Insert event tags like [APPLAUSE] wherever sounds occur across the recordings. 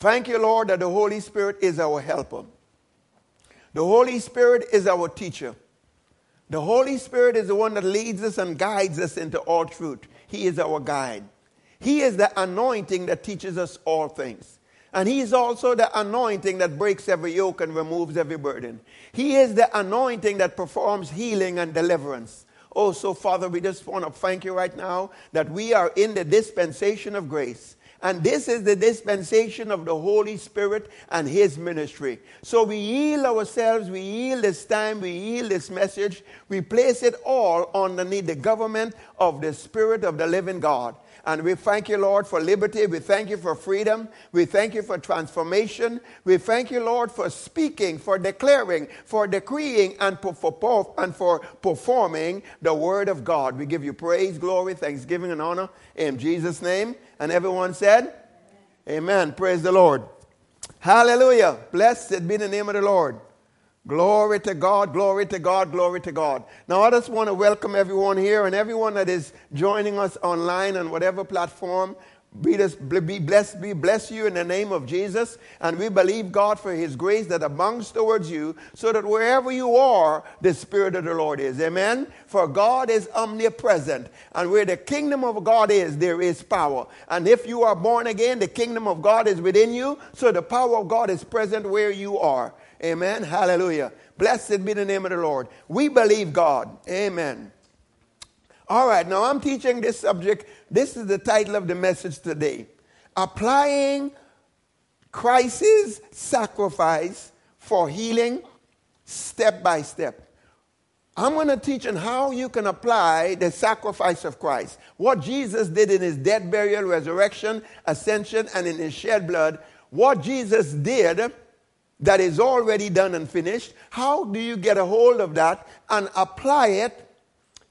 Thank you, Lord, that the Holy Spirit is our helper. The Holy Spirit is our teacher. The Holy Spirit is the one that leads us and guides us into all truth. He is our guide. He is the anointing that teaches us all things. And He is also the anointing that breaks every yoke and removes every burden. He is the anointing that performs healing and deliverance. Oh, so Father, we just want to thank you right now that we are in the dispensation of grace. And this is the dispensation of the Holy Spirit and His ministry. So we yield ourselves, we yield this time, we yield this message, we place it all underneath the government of the Spirit of the living God. And we thank you, Lord, for liberty. We thank you for freedom. We thank you for transformation. We thank you, Lord, for speaking, for declaring, for decreeing, and for, and for performing the word of God. We give you praise, glory, thanksgiving, and honor in Jesus' name. And everyone said, Amen. Amen. Praise the Lord. Hallelujah. Blessed be the name of the Lord. Glory to God, glory to God, glory to God. Now, I just want to welcome everyone here and everyone that is joining us online on whatever platform. Be, be blessed, be bless you in the name of Jesus. And we believe God for his grace that abounds towards you, so that wherever you are, the Spirit of the Lord is. Amen. For God is omnipresent. And where the kingdom of God is, there is power. And if you are born again, the kingdom of God is within you. So the power of God is present where you are. Amen. Hallelujah. Blessed be the name of the Lord. We believe God. Amen. All right, now I'm teaching this subject. This is the title of the message today Applying Christ's Sacrifice for Healing Step by Step. I'm going to teach on how you can apply the sacrifice of Christ. What Jesus did in his death, burial, resurrection, ascension, and in his shed blood. What Jesus did that is already done and finished. How do you get a hold of that and apply it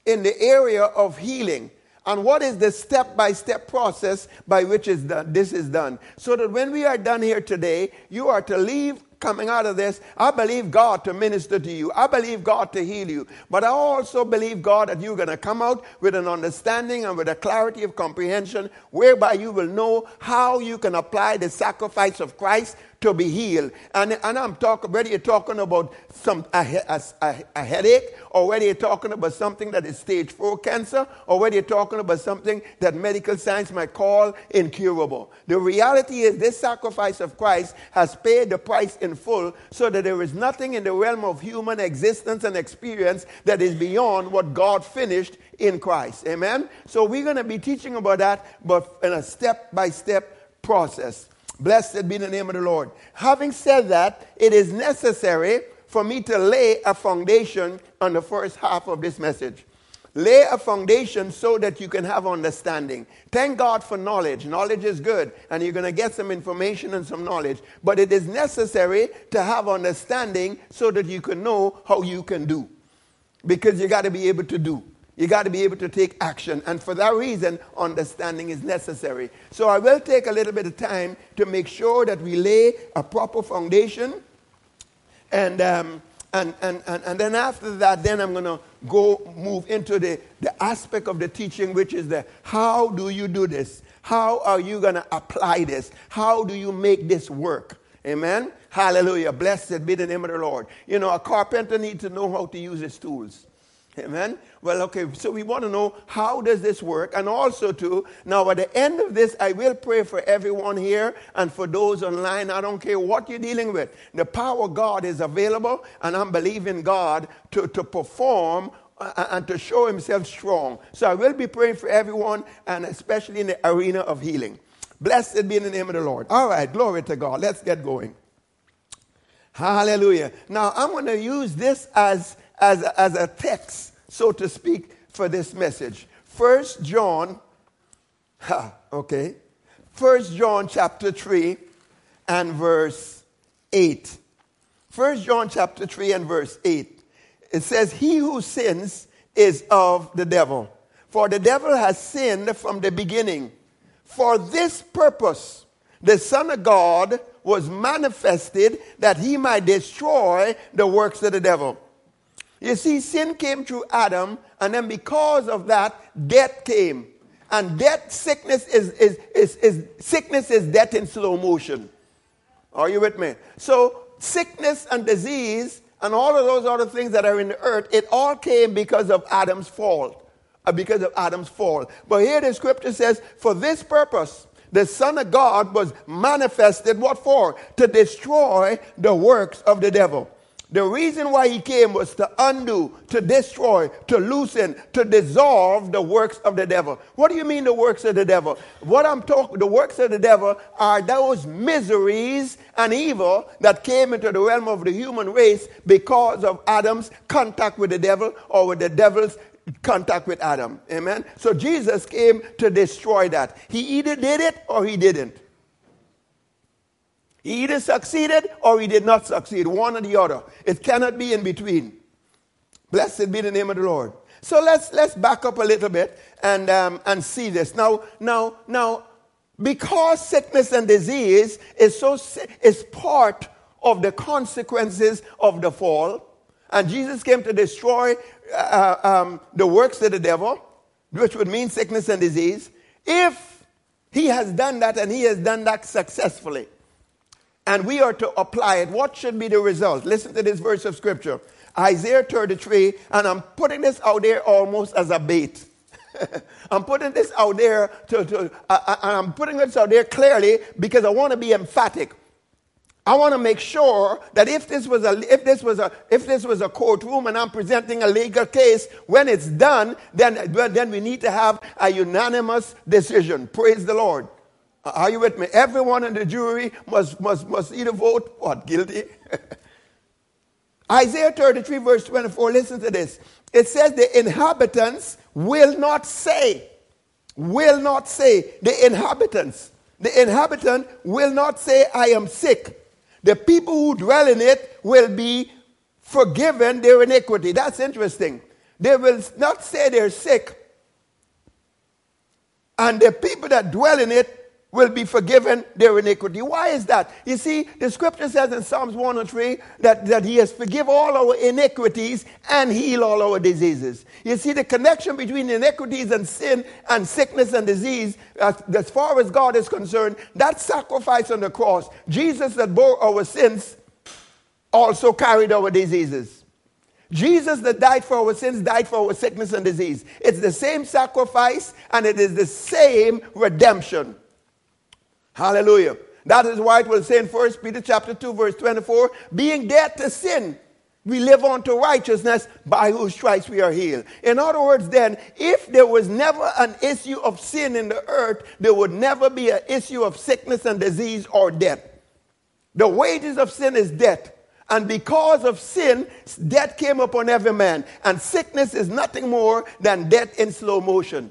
in the area of healing? And what is the step by step process by which is done, this is done? So that when we are done here today, you are to leave coming out of this. I believe God to minister to you. I believe God to heal you. But I also believe, God, that you're going to come out with an understanding and with a clarity of comprehension whereby you will know how you can apply the sacrifice of Christ to be healed. And, and I'm talking, whether you're talking about some, a, a, a, headache, or whether you're talking about something that is stage four cancer, or whether you're talking about something that medical science might call incurable. The reality is this sacrifice of Christ has paid the price in full so that there is nothing in the realm of human existence and experience that is beyond what God finished in Christ. Amen? So we're going to be teaching about that, but in a step by step process. Blessed be the name of the Lord. Having said that, it is necessary for me to lay a foundation on the first half of this message. Lay a foundation so that you can have understanding. Thank God for knowledge. Knowledge is good, and you're going to get some information and some knowledge. But it is necessary to have understanding so that you can know how you can do. Because you got to be able to do. You got to be able to take action. And for that reason, understanding is necessary. So I will take a little bit of time to make sure that we lay a proper foundation. And, um, and, and, and, and then after that, then I'm going to go move into the, the aspect of the teaching, which is the how do you do this? How are you going to apply this? How do you make this work? Amen? Hallelujah. Blessed be the name of the Lord. You know, a carpenter needs to know how to use his tools. Amen. Well, okay, so we want to know how does this work? And also to now at the end of this, I will pray for everyone here and for those online. I don't care what you're dealing with. The power of God is available, and I'm believing God to, to perform uh, and to show himself strong. So I will be praying for everyone, and especially in the arena of healing. Blessed be in the name of the Lord. All right, glory to God. Let's get going. Hallelujah. Now I'm going to use this as as as a text, so to speak, for this message. First John, ha, okay. First John chapter 3 and verse 8. First John chapter 3 and verse 8. It says, He who sins is of the devil. For the devil has sinned from the beginning. For this purpose, the Son of God was manifested that he might destroy the works of the devil. You see, sin came through Adam, and then because of that, death came. And death, sickness is, is, is, is sickness is death in slow motion. Are you with me? So, sickness and disease and all of those other things that are in the earth, it all came because of Adam's fall. Uh, because of Adam's fall. But here the scripture says, for this purpose, the Son of God was manifested, what for? To destroy the works of the devil. The reason why he came was to undo, to destroy, to loosen, to dissolve the works of the devil. What do you mean the works of the devil? What I'm talking, the works of the devil are those miseries and evil that came into the realm of the human race because of Adam's contact with the devil or with the devil's contact with Adam. Amen. So Jesus came to destroy that. He either did it or he didn't. He either succeeded or he did not succeed, one or the other. It cannot be in between. Blessed be the name of the Lord. So let's let's back up a little bit and um, and see this now. Now now, because sickness and disease is so is part of the consequences of the fall, and Jesus came to destroy uh, um, the works of the devil, which would mean sickness and disease. If he has done that and he has done that successfully, and we are to apply it, what should be the result? Listen to this verse of scripture Isaiah 33, and I'm putting this out there almost as a bait. [LAUGHS] I'm putting this out there to, to uh, uh, and I'm putting this out there clearly because I want to be emphatic. I want to make sure that if this was a if this was a if this was a courtroom and I'm presenting a legal case, when it's done, then then we need to have a unanimous decision. Praise the Lord. Are you with me? Everyone in the jury must, must, must either vote what? Guilty? [LAUGHS] Isaiah 33, verse 24, listen to this. It says, The inhabitants will not say, will not say, the inhabitants, the inhabitant will not say, I am sick. The people who dwell in it will be forgiven their iniquity. That's interesting. They will not say they're sick. And the people that dwell in it will be forgiven their iniquity. Why is that? You see, the scripture says in Psalms 103 that, that he has forgive all our iniquities and heal all our diseases. You see, the connection between iniquities and sin and sickness and disease, as, as far as God is concerned, that sacrifice on the cross, Jesus that bore our sins also carried our diseases. Jesus that died for our sins died for our sickness and disease. It's the same sacrifice and it is the same redemption. Hallelujah. That is why it will say in 1 Peter chapter 2, verse 24, being dead to sin, we live on to righteousness by whose stripes we are healed. In other words, then, if there was never an issue of sin in the earth, there would never be an issue of sickness and disease or death. The wages of sin is death. And because of sin, death came upon every man. And sickness is nothing more than death in slow motion.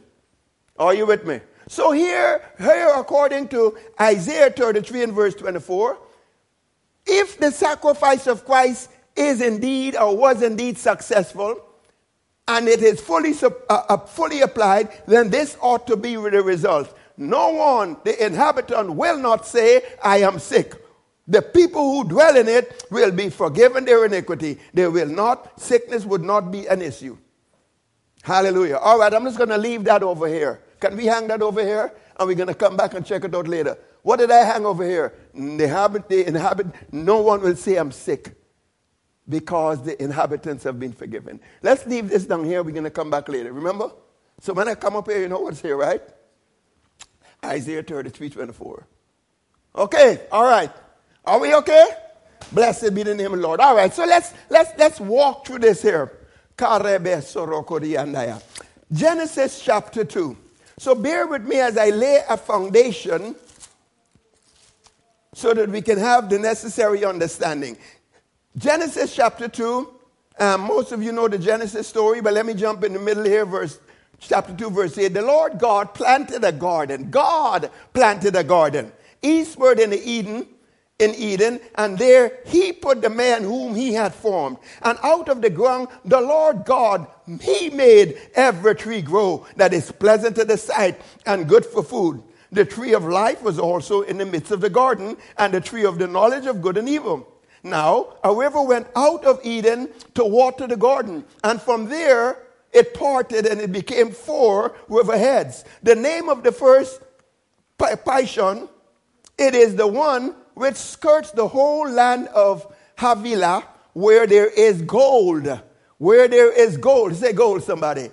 Are you with me? So here, here according to Isaiah 33 and verse 24, if the sacrifice of Christ is indeed or was indeed successful, and it is fully, uh, uh, fully applied, then this ought to be the result. No one, the inhabitant, will not say, I am sick. The people who dwell in it will be forgiven their iniquity. They will not, sickness would not be an issue. Hallelujah. All right, I'm just going to leave that over here. Can we hang that over here? And we're going to come back and check it out later. What did I hang over here? The inhabit, the inhabit, no one will say I'm sick because the inhabitants have been forgiven. Let's leave this down here. We're going to come back later. Remember? So when I come up here, you know what's here, right? Isaiah 33, 24. Okay, all right. Are we okay? Blessed be the name of the Lord. All right, so let's let's let's walk through this here. Genesis chapter 2. So bear with me as I lay a foundation so that we can have the necessary understanding. Genesis chapter 2, um, most of you know the Genesis story, but let me jump in the middle here, verse chapter 2, verse 8. The Lord God planted a garden. God planted a garden eastward in the Eden in Eden, and there he put the man whom he had formed. And out of the ground, the Lord God, he made every tree grow that is pleasant to the sight and good for food. The tree of life was also in the midst of the garden, and the tree of the knowledge of good and evil. Now, a river went out of Eden to water the garden, and from there it parted and it became four river heads. The name of the first Pishon, it is the one which skirts the whole land of Havilah, where there is gold. Where there is gold. Say gold, somebody.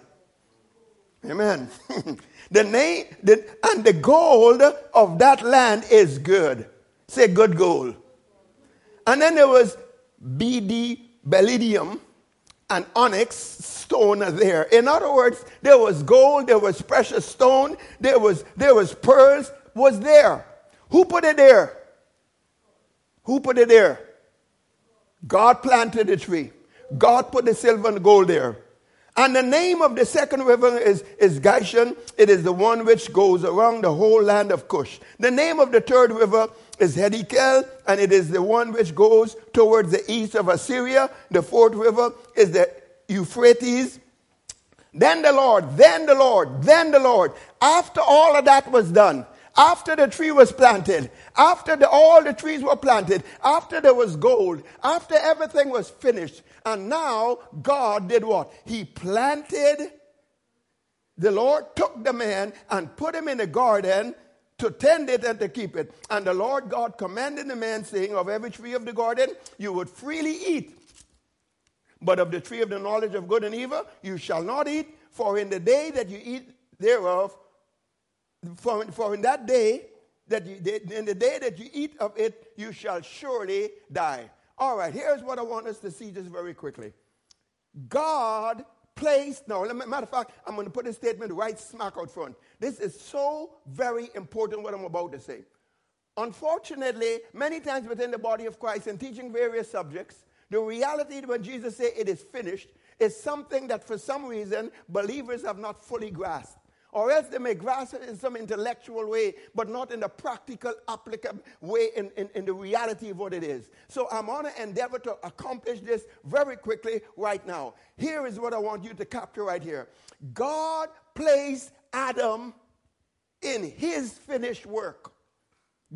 Amen. [LAUGHS] the name the, and the gold of that land is good. Say good gold. And then there was BD Bdellium and onyx stone there. In other words, there was gold, there was precious stone, there was there was pearls was there. Who put it there? Who put it there? God planted the tree. God put the silver and gold there. And the name of the second river is, is Gihon. It is the one which goes around the whole land of Cush. The name of the third river is Hiddekel, and it is the one which goes towards the east of Assyria. The fourth river is the Euphrates. Then the Lord, then the Lord, then the Lord. After all of that was done, after the tree was planted, after the, all the trees were planted, after there was gold, after everything was finished, and now God did what? He planted, the Lord took the man and put him in the garden to tend it and to keep it. And the Lord God commanded the man, saying, Of every tree of the garden you would freely eat, but of the tree of the knowledge of good and evil you shall not eat, for in the day that you eat thereof, for, in that day, that you, in the day that you eat of it, you shall surely die. All right, here's what I want us to see just very quickly. God placed, no, matter of fact, I'm going to put a statement right smack out front. This is so very important what I'm about to say. Unfortunately, many times within the body of Christ and teaching various subjects, the reality when Jesus said it is finished is something that for some reason believers have not fully grasped. Or else they may grasp it in some intellectual way, but not in the practical, applicable way in, in, in the reality of what it is. So I'm on to endeavor to accomplish this very quickly right now. Here is what I want you to capture right here God placed Adam in his finished work.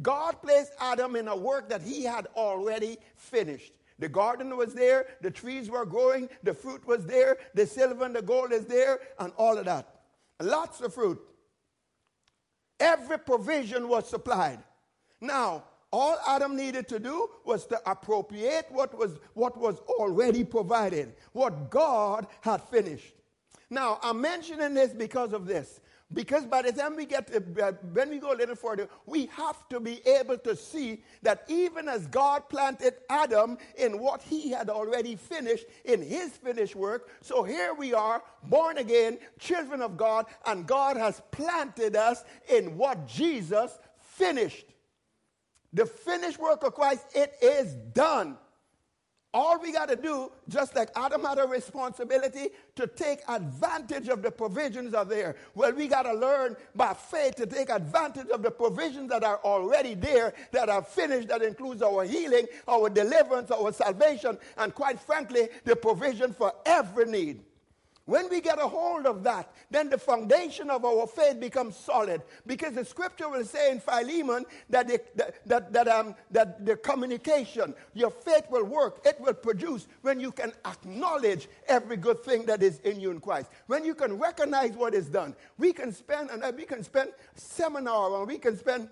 God placed Adam in a work that he had already finished. The garden was there, the trees were growing, the fruit was there, the silver and the gold is there, and all of that. Lots of fruit. Every provision was supplied. Now, all Adam needed to do was to appropriate what was, what was already provided, what God had finished. Now, I'm mentioning this because of this. Because by the time we get to, uh, when we go a little further, we have to be able to see that even as God planted Adam in what he had already finished in his finished work, so here we are, born again, children of God, and God has planted us in what Jesus finished. The finished work of Christ, it is done. All we got to do, just like Adam had a responsibility to take advantage of the provisions are there. Well, we got to learn by faith to take advantage of the provisions that are already there, that are finished, that includes our healing, our deliverance, our salvation, and quite frankly, the provision for every need. When we get a hold of that, then the foundation of our faith becomes solid. Because the scripture will say in Philemon that the, that, that, that, um, that the communication, your faith will work, it will produce when you can acknowledge every good thing that is in you in Christ. When you can recognize what is done. We can spend, and we can spend seminar, and we can spend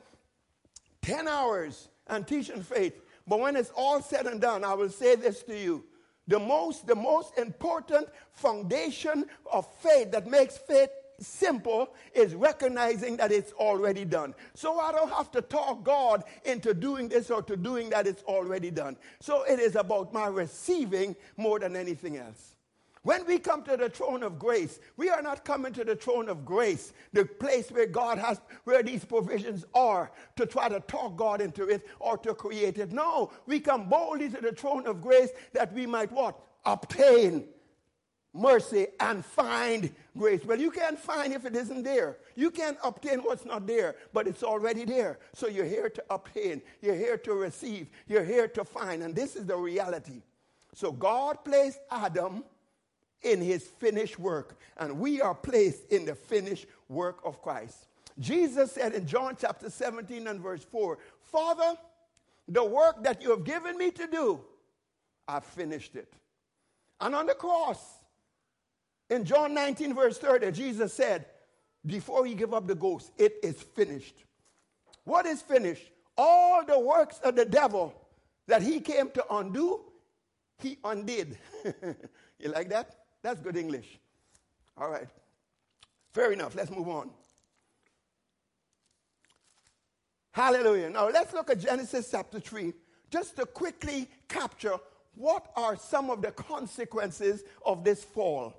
10 hours and teaching faith. But when it's all said and done, I will say this to you the most, the most important foundation of faith that makes faith simple is recognizing that it's already done. So I don't have to talk God into doing this or to doing that, it's already done. So it is about my receiving more than anything else. When we come to the throne of grace, we are not coming to the throne of grace, the place where God has, where these provisions are, to try to talk God into it or to create it. No, we come boldly to the throne of grace that we might what? Obtain mercy and find grace. Well, you can't find if it isn't there. You can't obtain what's not there, but it's already there. So you're here to obtain, you're here to receive, you're here to find. And this is the reality. So God placed Adam in his finished work, and we are placed in the finished work of Christ. Jesus said in John chapter 17 and verse 4 Father, the work that you have given me to do, I've finished it. And on the cross, in John 19, verse 30, Jesus said, before he gave up the ghost, it is finished. What is finished? all the works of the devil that he came to undo, he undid. [LAUGHS] you like that? That's good English. All right. Fair enough. Let's move on. Hallelujah. Now let's look at Genesis chapter 3 just to quickly capture what are some of the consequences of this fall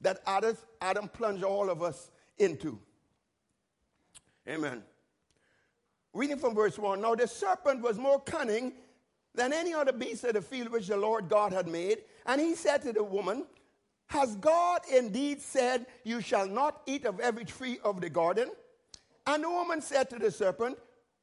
that Adam, Adam plunged all of us into. Amen. Reading from verse 1 Now the serpent was more cunning than any other beast of the field which the Lord God had made. And he said to the woman, Has God indeed said, You shall not eat of every tree of the garden? And the woman said to the serpent,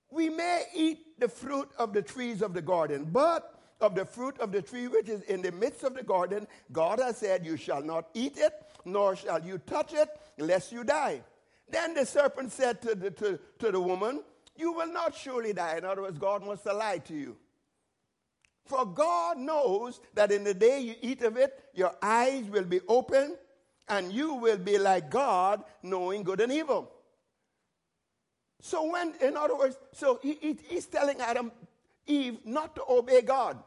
We may eat the fruit of the trees of the garden, but of the fruit of the tree which is in the midst of the garden, God has said, You shall not eat it, nor shall you touch it, lest you die. Then the serpent said to the, to, to the woman, You will not surely die. In other words, God must have lied to you. For God knows that in the day you eat of it, your eyes will be open, and you will be like God, knowing good and evil. So, when, in other words, so he, he, he's telling Adam, Eve not to obey God.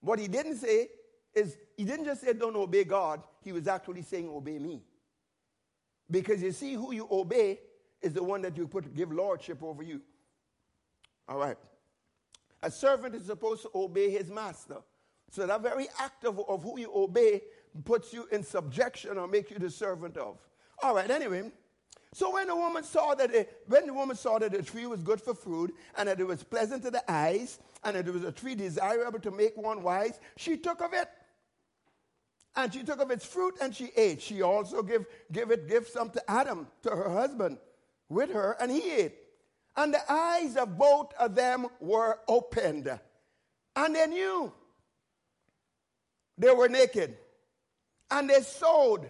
What he didn't say is, he didn't just say, don't obey God, he was actually saying, obey me. Because you see, who you obey is the one that you put give lordship over you. All right. A servant is supposed to obey his master. So that very act of, of who you obey puts you in subjection or make you the servant of. All right, anyway. So when the woman saw that it, when the woman saw that the tree was good for food and that it was pleasant to the eyes and that it was a tree desirable to make one wise, she took of it. And she took of its fruit and she ate. She also gave, gave it give some to Adam, to her husband, with her, and he ate. And the eyes of both of them were opened. And they knew they were naked. And they sewed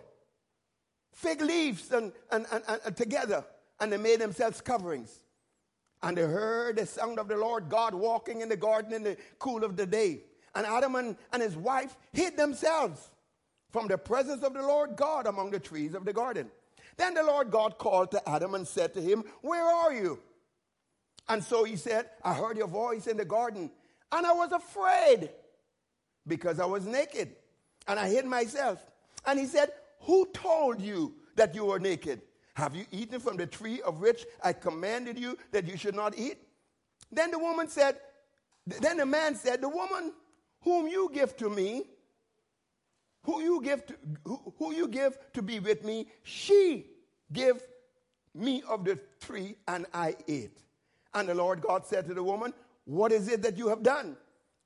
fig leaves and, and, and, and, together, and they made themselves coverings. And they heard the sound of the Lord God walking in the garden in the cool of the day. And Adam and, and his wife hid themselves from the presence of the Lord God among the trees of the garden. Then the Lord God called to Adam and said to him, Where are you? And so he said, I heard your voice in the garden, and I was afraid because I was naked, and I hid myself. And he said, who told you that you were naked? Have you eaten from the tree of which I commanded you that you should not eat? Then the woman said, then the man said, The woman whom you give to me, who you give to, who, who you give to be with me, she give me of the tree, and I ate. And the Lord God said to the woman, What is it that you have done?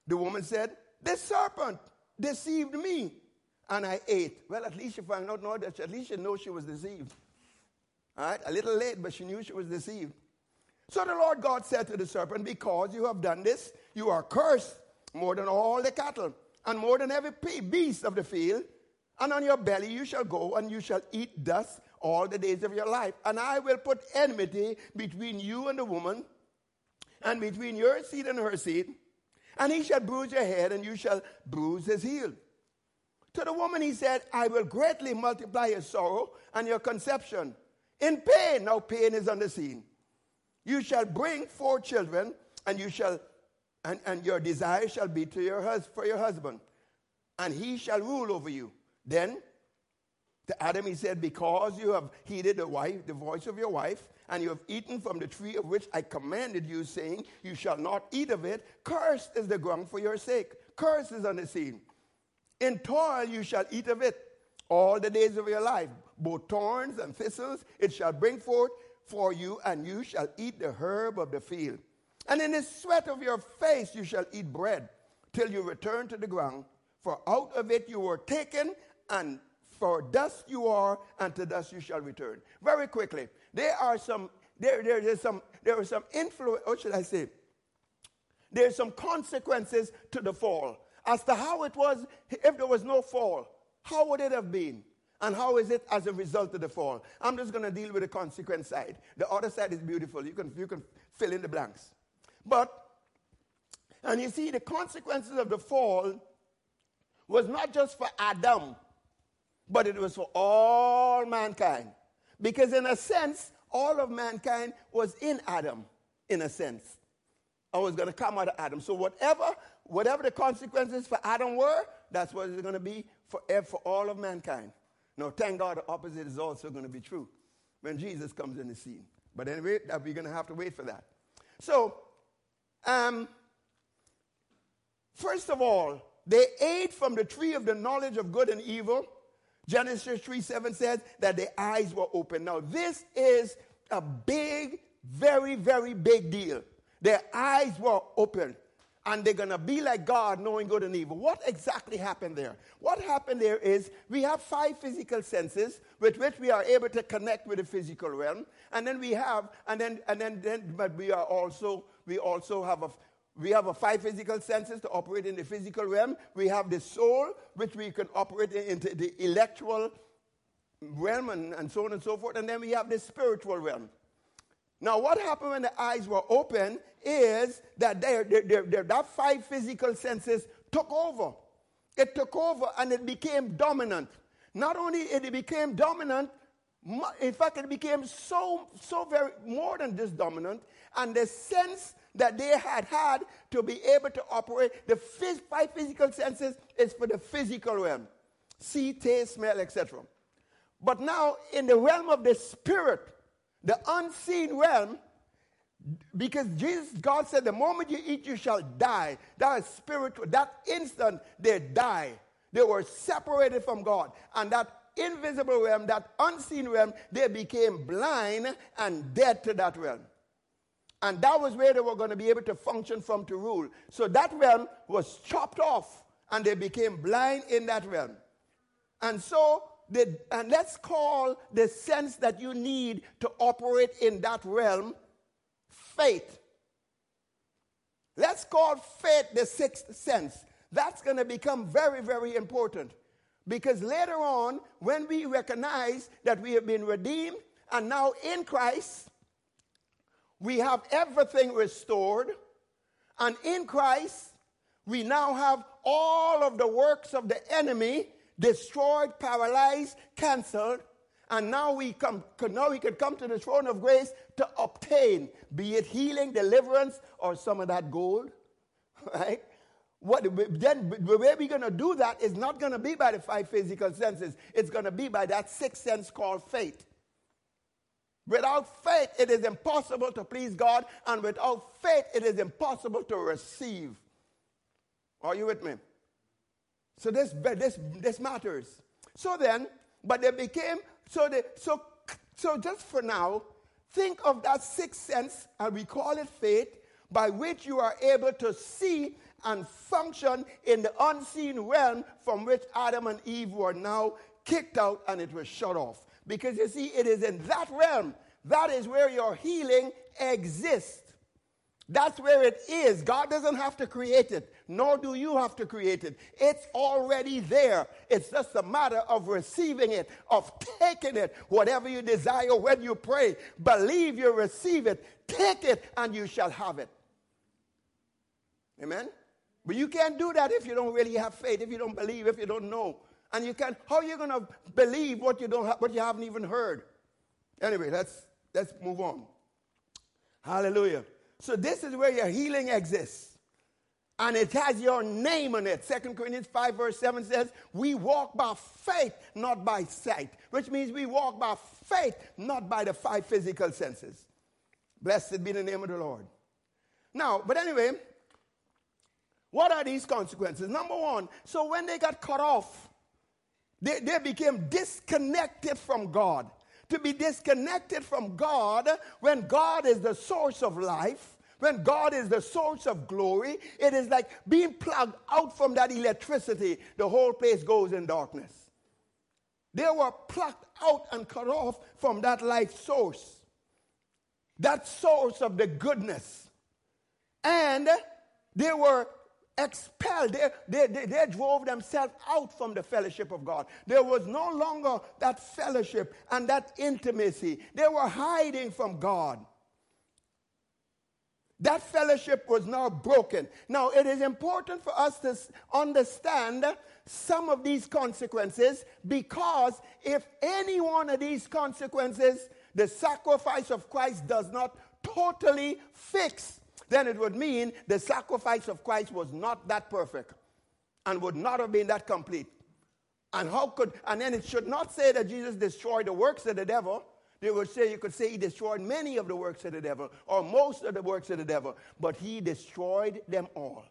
The woman said, The serpent deceived me, and I ate. Well, at least she found out know that at least she know she was deceived. All right, a little late, but she knew she was deceived. So the Lord God said to the serpent, Because you have done this, you are cursed more than all the cattle, and more than every beast of the field. And on your belly you shall go, and you shall eat dust all the days of your life. And I will put enmity between you and the woman, and between your seed and her seed. And he shall bruise your head, and you shall bruise his heel. To the woman, he said, I will greatly multiply your sorrow and your conception. In pain, now pain is on the scene. You shall bring four children, and you shall, and, and your desire shall be to your hus- for your husband, and he shall rule over you. Then to Adam he said, Because you have heeded the wife, the voice of your wife, and you have eaten from the tree of which I commanded you, saying, You shall not eat of it, cursed is the ground for your sake. Curse is on the scene. In toil you shall eat of it all the days of your life. Both thorns and thistles it shall bring forth for you, and you shall eat the herb of the field. And in the sweat of your face you shall eat bread till you return to the ground. For out of it you were taken, and for dust you are, and to dust you shall return. Very quickly, there are some, there, there, there's some, there are some influence, what should I say? There's some consequences to the fall as to how it was if there was no fall. How would it have been? And how is it as a result of the fall? I'm just going to deal with the consequence side. The other side is beautiful. You can, you can fill in the blanks. But, and you see, the consequences of the fall was not just for Adam, but it was for all mankind. Because, in a sense, all of mankind was in Adam, in a sense. and was going to come out of Adam. So whatever, whatever the consequences for Adam were, that's what it's going to be for, for all of mankind. Now, thank God the opposite is also going to be true when Jesus comes in the scene. But anyway, we're going to have to wait for that. So, um, first of all, they ate from the tree of the knowledge of good and evil. Genesis 3 7 says that their eyes were open. Now, this is a big, very, very big deal. Their eyes were open and they're going to be like God, knowing good and evil. What exactly happened there? What happened there is we have five physical senses with which we are able to connect with the physical realm, and then we have, and then, and then, then but we are also, we also have a, we have a five physical senses to operate in the physical realm. We have the soul, which we can operate into the electoral realm, and, and so on and so forth, and then we have the spiritual realm. Now, what happened when the eyes were open is that they're, they're, they're, that five physical senses took over. It took over and it became dominant. Not only it became dominant, in fact, it became so, so very more than just dominant, and the sense that they had had to be able to operate the five physical senses is for the physical realm see, taste, smell, etc. But now, in the realm of the spirit, the unseen realm, because Jesus, God said, the moment you eat, you shall die. That is spiritual. That instant, they die. They were separated from God. And that invisible realm, that unseen realm, they became blind and dead to that realm. And that was where they were going to be able to function from to rule. So that realm was chopped off and they became blind in that realm. And so the, and let's call the sense that you need to operate in that realm faith. Let's call faith the sixth sense. That's going to become very, very important. Because later on, when we recognize that we have been redeemed and now in Christ, we have everything restored. And in Christ, we now have all of the works of the enemy destroyed, paralyzed, canceled, and now we come now we can come to the throne of grace to obtain be it healing deliverance or some of that gold [LAUGHS] right what then the way we're going to do that is not going to be by the five physical senses. It's going to be by that sixth sense called faith. Without faith it is impossible to please god and without faith it is impossible to receive. Are you with me? So this, this, this matters. So then, but they became, so they, so, so just for now, think of that sixth sense, and we call it faith, by which you are able to see and function in the unseen realm from which Adam and Eve were now kicked out and it was shut off. Because you see, it is in that realm, that is where your healing exists. That's where it is. God doesn't have to create it, nor do you have to create it. It's already there. It's just a matter of receiving it, of taking it. Whatever you desire when you pray, believe you receive it, take it, and you shall have it. Amen? But you can't do that if you don't really have faith, if you don't believe, if you don't know. And you can't, how are you going to believe what you, don't ha- what you haven't even heard? Anyway, let's, let's move on. Hallelujah. So this is where your healing exists. And it has your name on it. Second Corinthians 5, verse 7 says, We walk by faith, not by sight. Which means we walk by faith, not by the five physical senses. Blessed be the name of the Lord. Now, but anyway, what are these consequences? Number one, so when they got cut off, they, they became disconnected from God to be disconnected from God when God is the source of life, when God is the source of glory. It is like being plugged out from that electricity. The whole place goes in darkness. They were plucked out and cut off from that life source, that source of the goodness. And they were expelled. They, they, they, they, drove themselves out from the fellowship of God. There was no longer that fellowship and that intimacy. They were hiding from God. That fellowship was now broken. Now, it is important for us to understand some of these consequences because if any one of these consequences, the sacrifice of Christ does not totally fix, then it would mean the sacrifice of Christ was not that perfect and would not have been that complete. And how could, and then it should not say that Jesus destroyed the works of the devil. They would say, you could say he destroyed many of the works of the devil, or most of the works of the devil, but he destroyed them all.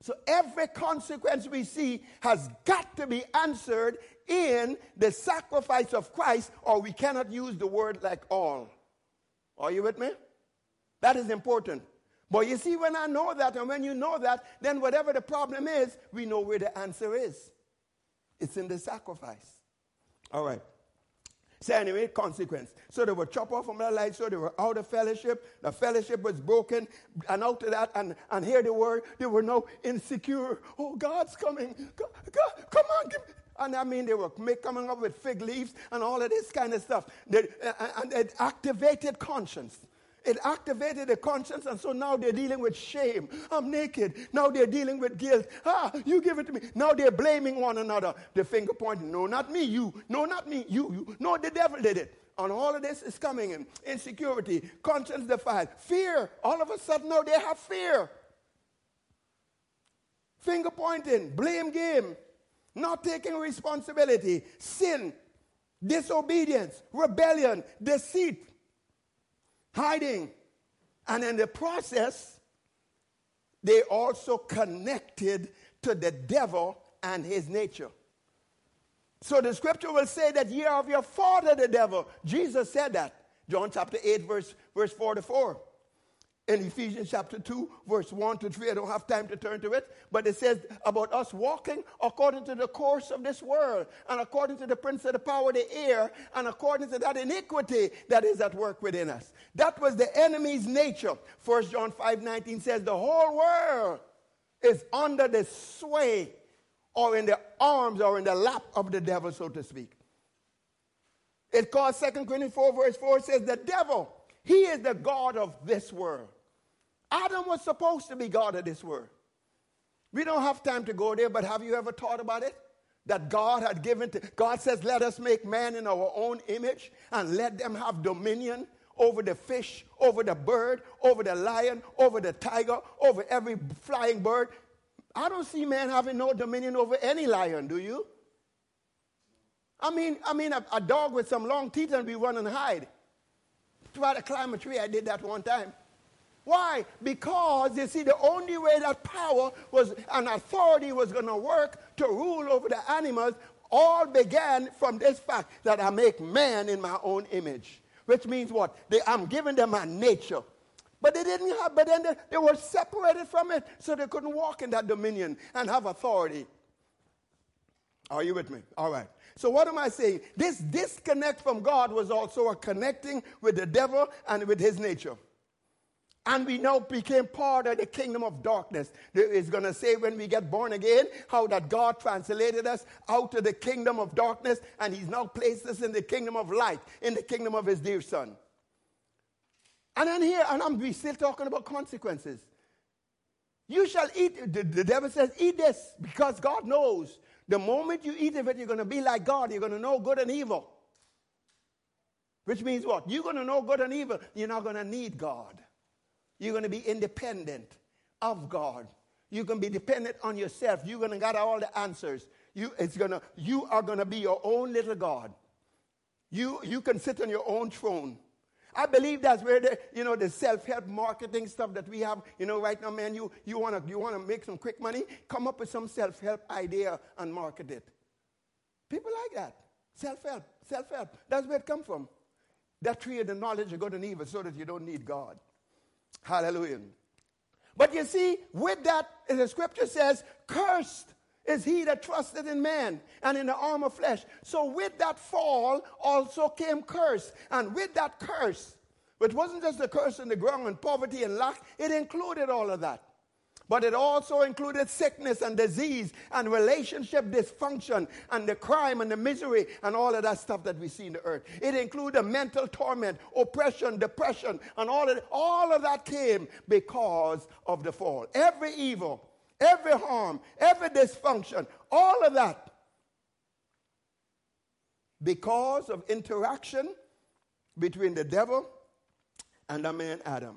So every consequence we see has got to be answered in the sacrifice of Christ, or we cannot use the word like all. Are you with me? That is important. But you see, when I know that, and when you know that, then whatever the problem is, we know where the answer is. It's in the sacrifice. All right. So anyway, consequence. So they were chopped off from their life, so they were out of fellowship. The fellowship was broken. And out of that, and, and here they were, they were now insecure. Oh, God's coming. God, God come on. Give. And I mean, they were coming up with fig leaves and all of this kind of stuff. They, uh, uh, and it activated conscience. It activated the conscience, and so now they're dealing with shame. I'm naked. Now they're dealing with guilt. Ah, you give it to me. Now they're blaming one another. The finger pointing. No, not me. You. No, not me. You. You. No, the devil did it. And all of this is coming in. Insecurity, conscience defiled, fear. All of a sudden now they have fear. Finger pointing, blame game, not taking responsibility, sin, disobedience, rebellion, deceit, hiding. And in the process, they also connected to the devil and his nature. So the scripture will say that ye are of your father, the devil. Jesus said that. John chapter 8, verse, verse 44 in Ephesians chapter 2, verse 1 to 3. I don't have time to turn to it, but it says about us walking according to the course of this world, and according to the prince of the power of the air, and according to that iniquity that is at work within us. That was the enemy's nature. First John 5 19 says, The whole world is under the sway or in the arms or in the lap of the devil, so to speak. It calls 2 Corinthians 4, verse 4 says, The devil, he is the God of this world. Adam was supposed to be God of this world. We don't have time to go there, but have you ever thought about it? That God had given to, God says, let us make man in our own image and let them have dominion over the fish, over the bird, over the lion, over the tiger, over every flying bird. I don't see man having no dominion over any lion, do you? I mean, I mean, a, a dog with some long teeth and be run and hide. Try to climb a tree. I did that one time. Why? Because you see, the only way that power was and authority was going to work to rule over the animals all began from this fact that I make man in my own image. Which means what? They, I'm giving them a nature. But they didn't have, but then they, they were separated from it, so they couldn't walk in that dominion and have authority. Are you with me? All right. So what am I saying? This disconnect from God was also a connecting with the devil and with his nature. And we now became part of the kingdom of darkness. It's going to say when we get born again, how that God translated us out of the kingdom of darkness, and He's now placed us in the kingdom of light, in the kingdom of His dear Son. And then here, and I'm we still talking about consequences. You shall eat, the, the devil says, eat this, because God knows the moment you eat of it, you're going to be like God. You're going to know good and evil. Which means what? You're going to know good and evil. You're not going to need God. You're going to be independent of God. You're going to be dependent on yourself. You're going to get all the answers. You, it's gonna, you are going to be your own little God. You, you can sit on your own throne. I believe that's where the, you know, the self-help marketing stuff that we have, you know, right now, man, you, you want to you wanna make some quick money, come up with some self-help idea and market it. People like that. Self-help, self-help. That's where it comes from. That tree of the knowledge of good and evil so that you don't need God. Hallelujah. But you see, with that, the scripture says, cursed is he that trusted in man and in the arm of flesh. So with that fall also came curse. And with that curse, it wasn't just the curse in the ground and poverty and lack, it included all of that. But it also included sickness and disease and relationship dysfunction and the crime and the misery and all of that stuff that we see in the earth. It included mental torment, oppression, depression, and all of. All of that came because of the fall. Every evil, every harm, every dysfunction, all of that because of interaction between the devil and the man Adam.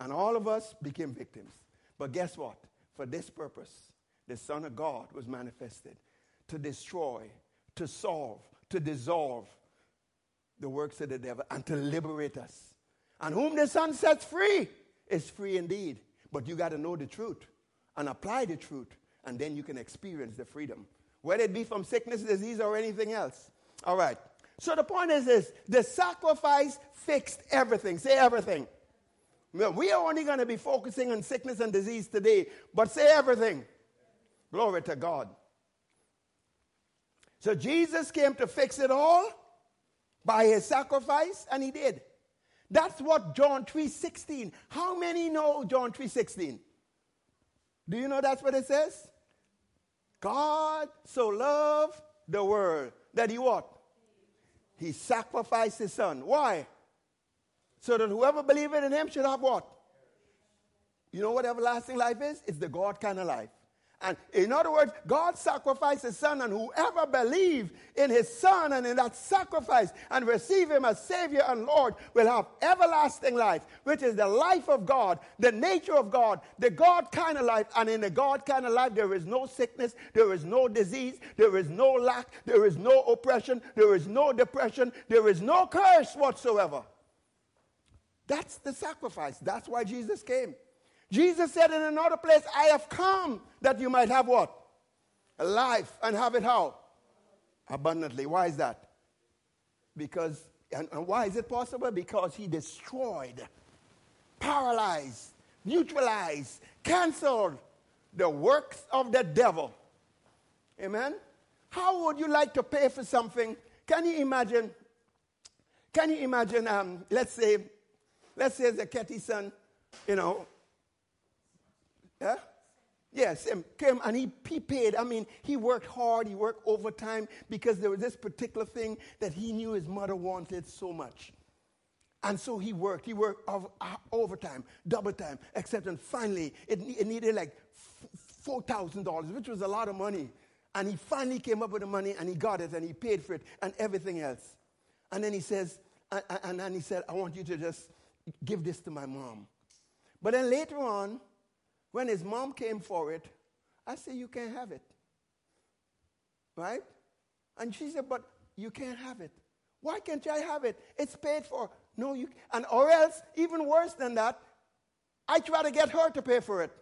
And all of us became victims. But guess what? For this purpose, the Son of God was manifested to destroy, to solve, to dissolve the works of the devil, and to liberate us. And whom the Son sets free is free indeed. But you got to know the truth and apply the truth, and then you can experience the freedom, whether it be from sickness, disease, or anything else. All right. So the point is this the sacrifice fixed everything. Say everything. We are only going to be focusing on sickness and disease today, but say everything. Glory to God. So Jesus came to fix it all by his sacrifice, and he did. That's what John 3:16. How many know John 3:16? Do you know that's what it says? God so loved the world that he what? He sacrificed his son. Why? So that whoever believes in him should have what? You know what everlasting life is? It's the God kind of life. And in other words, God sacrificed his son, and whoever believes in his son and in that sacrifice and receive him as Savior and Lord will have everlasting life, which is the life of God, the nature of God, the God kind of life. And in the God kind of life, there is no sickness, there is no disease, there is no lack, there is no oppression, there is no depression, there is no curse whatsoever. That's the sacrifice. That's why Jesus came. Jesus said in another place, I have come that you might have what? Life and have it how? Abundantly. Why is that? Because, and, and why is it possible? Because he destroyed, paralyzed, neutralized, canceled the works of the devil. Amen? How would you like to pay for something? Can you imagine? Can you imagine, um, let's say, let's say the Ketty son, you know, yeah? Yes, and came and he, he paid. I mean, he worked hard, he worked overtime because there was this particular thing that he knew his mother wanted so much. And so he worked. He worked uh, overtime, double time, except and finally it, it needed like $4,000, which was a lot of money. And he finally came up with the money and he got it and he paid for it and everything else. And then he says, and, and then he said, I want you to just give this to my mom. But then later on, when his mom came for it, I said, You can't have it. Right? And she said, But you can't have it. Why can't I have it? It's paid for. No, you and or else, even worse than that, I try to get her to pay for it.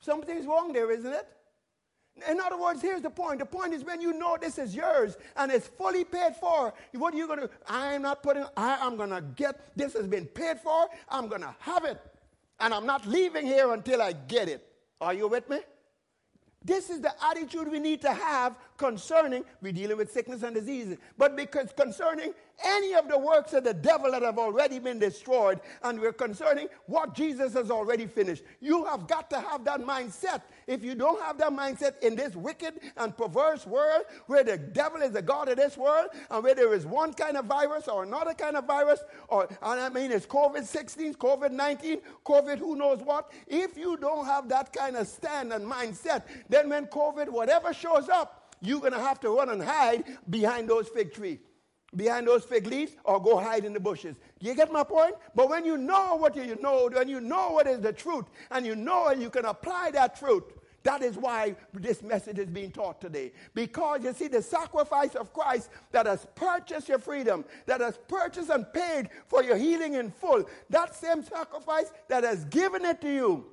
Something's wrong there, isn't it? In other words, here's the point. The point is when you know this is yours and it's fully paid for, what are you going to I'm not putting, I am going to get, this has been paid for, I'm going to have it. And I'm not leaving here until I get it. Are you with me? This is the attitude we need to have concerning, we're dealing with sickness and disease, but because concerning any of the works of the devil that have already been destroyed, and we're concerning what Jesus has already finished. You have got to have that mindset. If you don't have that mindset in this wicked and perverse world where the devil is the God of this world, and where there is one kind of virus or another kind of virus, or I mean it's COVID 16, COVID 19, COVID who knows what, if you don't have that kind of stand and mindset, then when COVID, whatever shows up, you're going to have to run and hide behind those fig trees behind those fig leaves or go hide in the bushes. You get my point? But when you know what you know, when you know what is the truth, and you know and you can apply that truth, that is why this message is being taught today. Because you see, the sacrifice of Christ that has purchased your freedom, that has purchased and paid for your healing in full, that same sacrifice that has given it to you.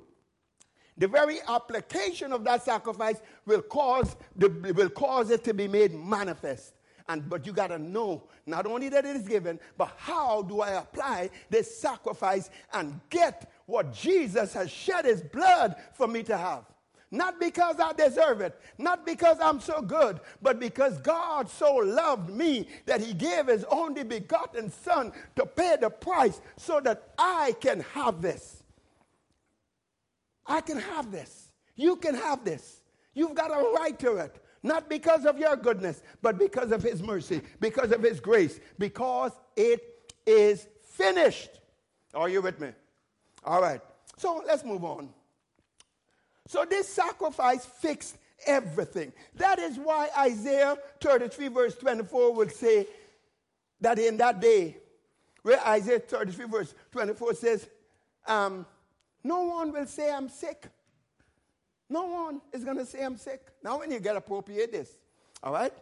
The very application of that sacrifice will cause, the, will cause it to be made manifest. And but you got to know not only that it is given, but how do I apply this sacrifice and get what Jesus has shed his blood for me to have? Not because I deserve it, not because I'm so good, but because God so loved me that he gave his only begotten son to pay the price so that I can have this. I can have this. You can have this. You've got a right to it. Not because of your goodness, but because of His mercy, because of His grace, because it is finished. Are you with me? All right. So let's move on. So this sacrifice fixed everything. That is why Isaiah 33, verse 24, would say that in that day, where Isaiah 33, verse 24 says, um, no one will say I'm sick. No one is going to say I'm sick. Now, when you get appropriate this, all right?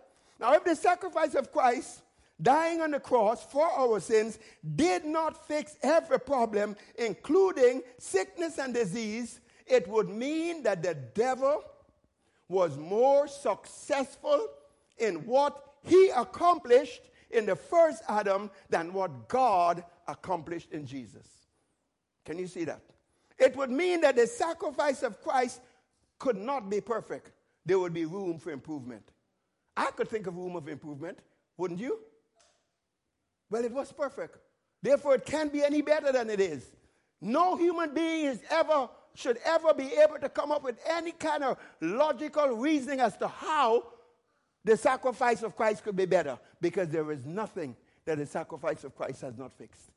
Now, if the sacrifice of Christ dying on the cross for our sins did not fix every problem, including sickness and disease, it would mean that the devil was more successful in what he accomplished in the first Adam than what God accomplished in Jesus. Can you see that? It would mean that the sacrifice of Christ could not be perfect. There would be room for improvement. I could think of room of improvement, wouldn't you? Well, it was perfect. Therefore, it can't be any better than it is. No human being is ever should ever be able to come up with any kind of logical reasoning as to how the sacrifice of Christ could be better because there is nothing that the sacrifice of Christ has not fixed.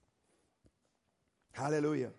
Hallelujah.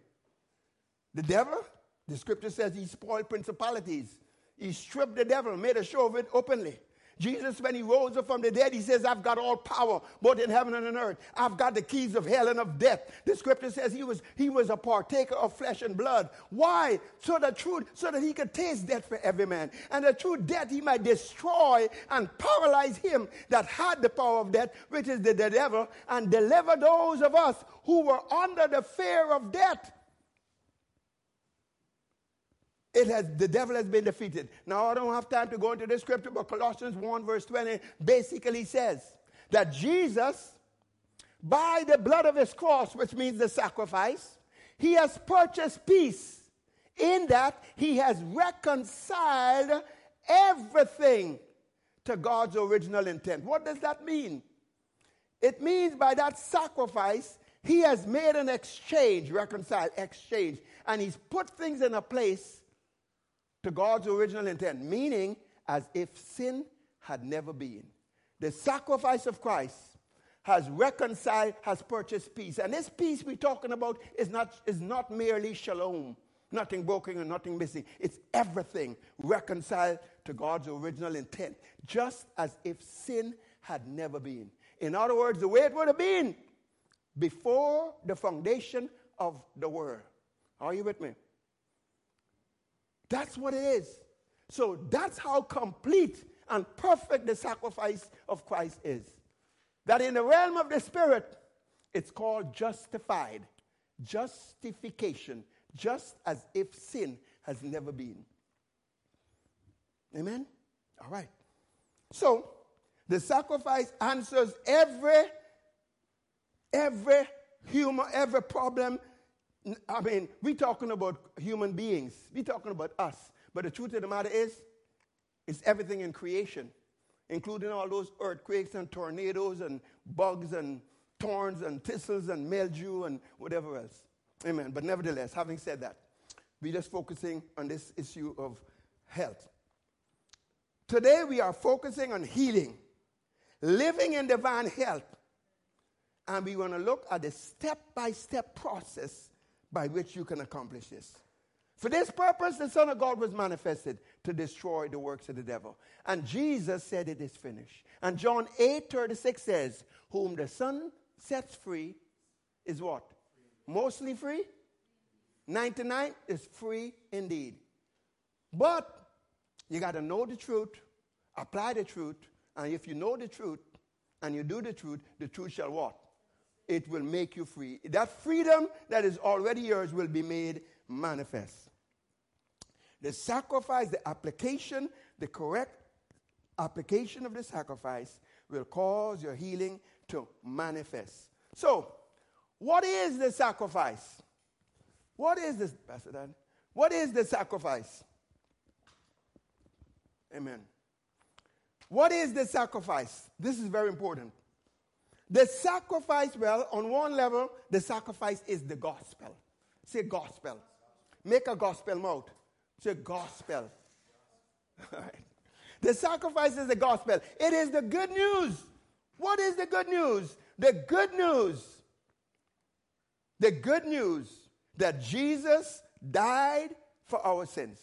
The devil, the scripture says he spoiled principalities. He stripped the devil, made a show of it openly. Jesus, when he rose up from the dead, he says, I've got all power, both in heaven and on earth. I've got the keys of hell and of death. The scripture says he was, he was a partaker of flesh and blood. Why? So that truth, so that he could taste death for every man. And the true death he might destroy and paralyze him that had the power of death, which is the, the devil, and deliver those of us who were under the fear of death it has, the devil has been defeated. Now, I don't have time to go into the scripture, but Colossians 1, verse 20 basically says that Jesus, by the blood of his cross, which means the sacrifice, he has purchased peace in that he has reconciled everything to God's original intent. What does that mean? It means by that sacrifice, he has made an exchange, reconciled exchange, and he's put things in a place to God's original intent, meaning as if sin had never been. The sacrifice of Christ has reconciled, has purchased peace. And this peace we're talking about is not, is not merely shalom, nothing broken and nothing missing. It's everything reconciled to God's original intent, just as if sin had never been. In other words, the way it would have been before the foundation of the world. Are you with me? That's what it is. So that's how complete and perfect the sacrifice of Christ is. That in the realm of the Spirit, it's called justified, justification, just as if sin has never been. Amen? All right. So, the sacrifice answers every, every human, every problem I mean, we're talking about human beings. We're talking about us. But the truth of the matter is, it's everything in creation, including all those earthquakes and tornadoes and bugs and thorns and thistles and mildew and whatever else. Amen. But nevertheless, having said that, we're just focusing on this issue of health. Today, we are focusing on healing, living in divine health. And we want to look at the step by step process by which you can accomplish this. For this purpose, the Son of God was manifested to destroy the works of the devil. And Jesus said, It is finished. And John 8 36 says, Whom the Son sets free is what? Mostly free? 99 is free indeed. But you got to know the truth, apply the truth, and if you know the truth and you do the truth, the truth shall what? It will make you free. That freedom that is already yours will be made manifest. The sacrifice, the application, the correct application of the sacrifice will cause your healing to manifest. So, what is the sacrifice? What is this, Pastor Daad? What is the sacrifice? Amen. What is the sacrifice? This is very important. The sacrifice, well, on one level, the sacrifice is the gospel. Say gospel. Make a gospel mouth. Say gospel. [LAUGHS] All right. The sacrifice is the gospel. It is the good news. What is the good news? The good news. The good news that Jesus died for our sins.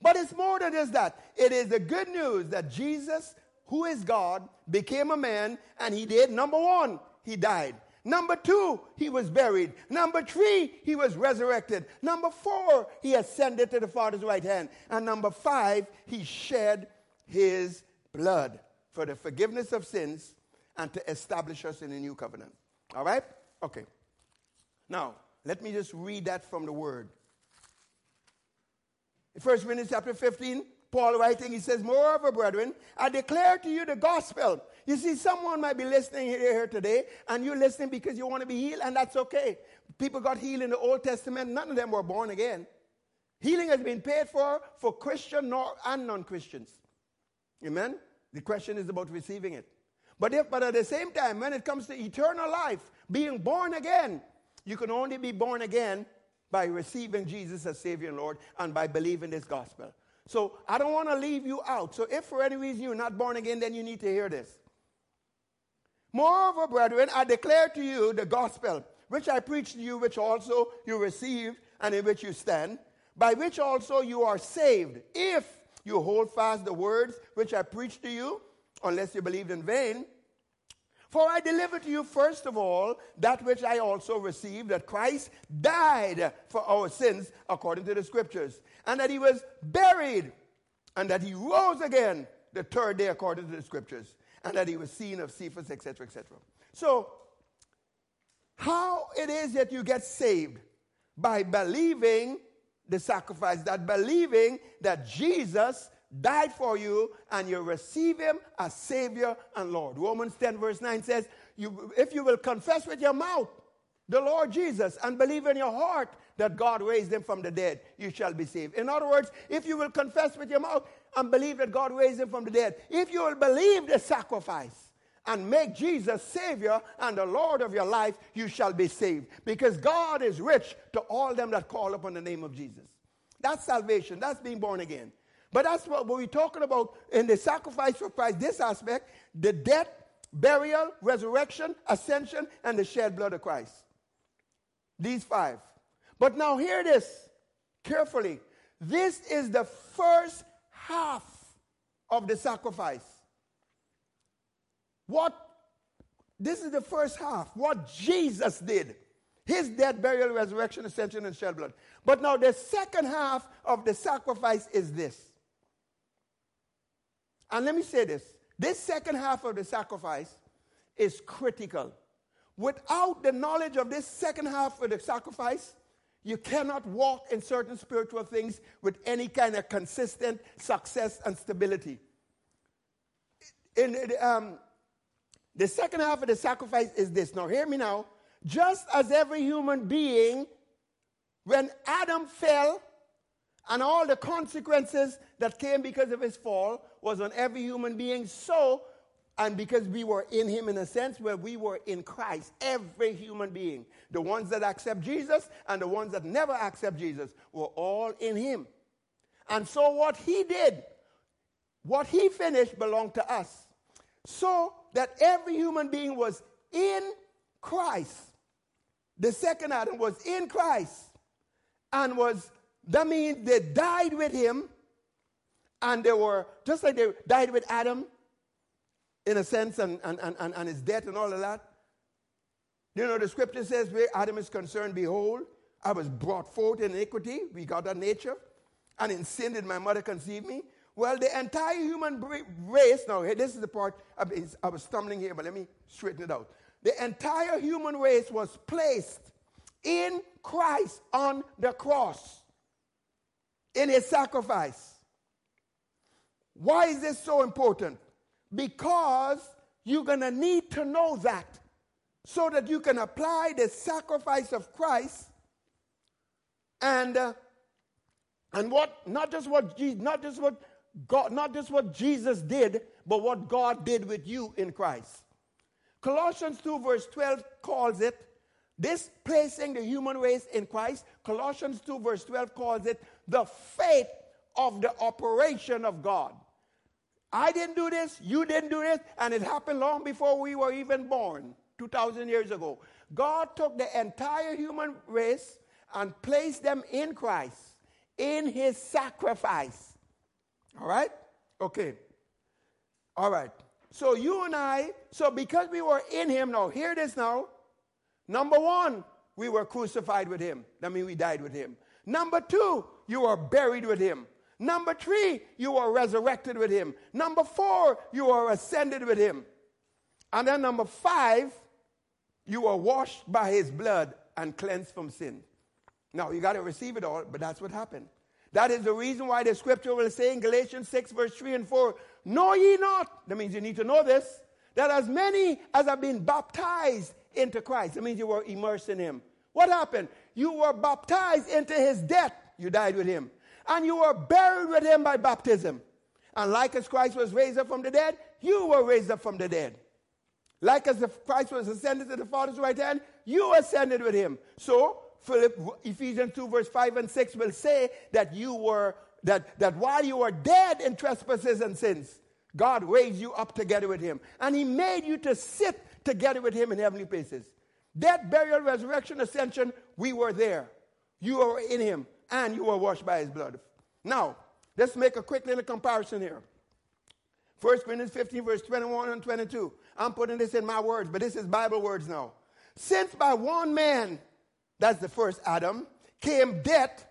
But it's more than just that. It is the good news that Jesus who is God, became a man, and he did, number one, he died. Number two, he was buried. Number three, he was resurrected. Number four, he ascended to the Father's right hand. And number five, he shed his blood for the forgiveness of sins and to establish us in a new covenant. All right? Okay. Now, let me just read that from the word. First Corinthians chapter 15, Paul writing, he says, Moreover, brethren, I declare to you the gospel. You see, someone might be listening here today, and you're listening because you want to be healed, and that's okay. People got healed in the Old Testament, none of them were born again. Healing has been paid for for Christian and non Christians. Amen? The question is about receiving it. But, if, but at the same time, when it comes to eternal life, being born again, you can only be born again by receiving Jesus as Savior and Lord and by believing this gospel. So I don't want to leave you out. So if for any reason you're not born again, then you need to hear this. Moreover, brethren, I declare to you the gospel, which I preached to you, which also you received and in which you stand, by which also you are saved, if you hold fast the words which I preached to you, unless you believed in vain. For I delivered to you first of all that which I also received, that Christ died for our sins according to the scriptures, and that he was buried, and that he rose again the third day according to the scriptures, and that he was seen of Cephas, etc., etc. So, how it is that you get saved? By believing the sacrifice, that believing that Jesus died for you and you receive him as Savior and Lord. Romans 10, verse 9 says, you, If you will confess with your mouth the Lord Jesus and believe in your heart that God raised him from the dead, you shall be saved. In other words, if you will confess with your mouth and believe that God raised him from the dead, if you will believe the sacrifice, and make Jesus Savior and the Lord of your life, you shall be saved. Because God is rich to all them that call upon the name of Jesus. That's salvation. That's being born again. But that's what we're talking about in the sacrifice for Christ, this aspect the death, burial, resurrection, ascension, and the shed blood of Christ. These five. But now hear this carefully. This is the first half of the sacrifice. What, this is the first half, what Jesus did. His death, burial, resurrection, ascension, and shed blood. But now the second half of the sacrifice is this. And let me say this this second half of the sacrifice is critical. Without the knowledge of this second half of the sacrifice, you cannot walk in certain spiritual things with any kind of consistent success and stability. In, um, the second half of the sacrifice is this. Now, hear me now. Just as every human being, when Adam fell, and all the consequences that came because of his fall was on every human being, so, and because we were in him in a sense where we were in Christ, every human being, the ones that accept Jesus and the ones that never accept Jesus, were all in him. And so, what he did, what he finished, belonged to us. So, that every human being was in Christ. The second Adam was in Christ and was, that means they died with him and they were, just like they died with Adam in a sense and, and, and, and his death and all of that. You know, the scripture says where Adam is concerned, behold, I was brought forth in iniquity, we got that nature, and in sin did my mother conceive me. Well, the entire human race, now this is the part, I was stumbling here, but let me straighten it out. The entire human race was placed in Christ on the cross in his sacrifice. Why is this so important? Because you're going to need to know that so that you can apply the sacrifice of Christ and uh, and what not just what Jesus, not just what God, not just what Jesus did, but what God did with you in Christ. Colossians 2, verse 12 calls it this placing the human race in Christ. Colossians 2, verse 12 calls it the faith of the operation of God. I didn't do this, you didn't do this, and it happened long before we were even born, 2,000 years ago. God took the entire human race and placed them in Christ, in his sacrifice. All right? Okay. All right. So you and I, so because we were in him, now hear this now. Number one, we were crucified with him. That means we died with him. Number two, you were buried with him. Number three, you were resurrected with him. Number four, you were ascended with him. And then number five, you were washed by his blood and cleansed from sin. Now, you got to receive it all, but that's what happened. That is the reason why the scripture will say in Galatians 6, verse 3 and 4, Know ye not, that means you need to know this, that as many as have been baptized into Christ, that means you were immersed in him. What happened? You were baptized into his death, you died with him. And you were buried with him by baptism. And like as Christ was raised up from the dead, you were raised up from the dead. Like as if Christ was ascended to the Father's right hand, you ascended with him. So, Philip, Ephesians 2, verse 5 and 6 will say that you were, that, that while you were dead in trespasses and sins, God raised you up together with him. And he made you to sit together with him in heavenly places. Death, burial, resurrection, ascension, we were there. You were in him, and you were washed by his blood. Now, let's make a quick little comparison here. 1 Corinthians 15, verse 21 and 22. I'm putting this in my words, but this is Bible words now. Since by one man, that's the first Adam, came death,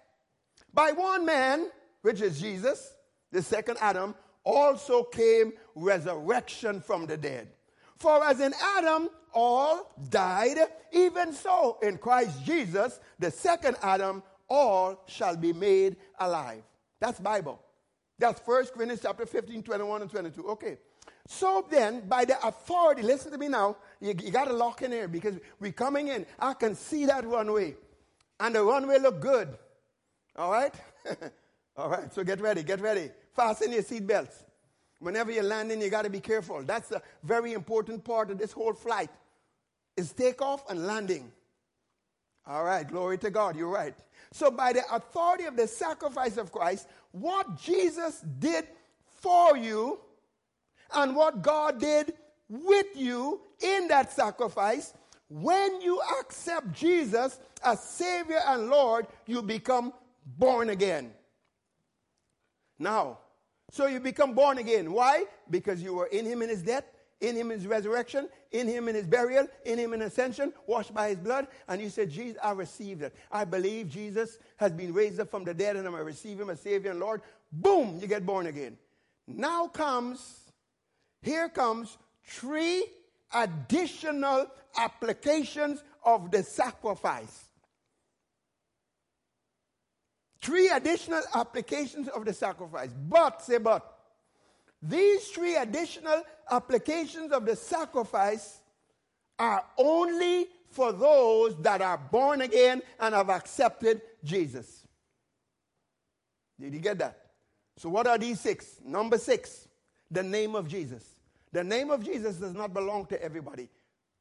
by one man, which is Jesus, the second Adam, also came resurrection from the dead. For as in Adam all died, even so in Christ Jesus, the second Adam, all shall be made alive. That's Bible. That's 1 Corinthians chapter 15, 21 and 22. Okay. So then, by the authority, listen to me now, you, you got to lock in here because we're coming in. I can see that runway. And the runway look good. All right? [LAUGHS] All right, so get ready, get ready. Fasten your seatbelts. Whenever you're landing, you got to be careful. That's a very important part of this whole flight. Is takeoff and landing. All right, glory to God. You're right. So, by the authority of the sacrifice of Christ, what Jesus did for you and what God did with you in that sacrifice, when you accept Jesus as Savior and Lord, you become born again. Now, so you become born again. Why? Because you were in Him in His death, in Him in His resurrection, in Him in His burial, in Him in ascension, washed by His blood. And you said, Jesus, I received it. I believe Jesus has been raised up from the dead and I'm going to receive Him as Savior and Lord. Boom, you get born again. Now comes here comes three additional applications of the sacrifice. Three additional applications of the sacrifice. But, say but, these three additional applications of the sacrifice are only for those that are born again and have accepted Jesus. Did you get that? So, what are these six? Number six, the name of Jesus. The name of Jesus does not belong to everybody.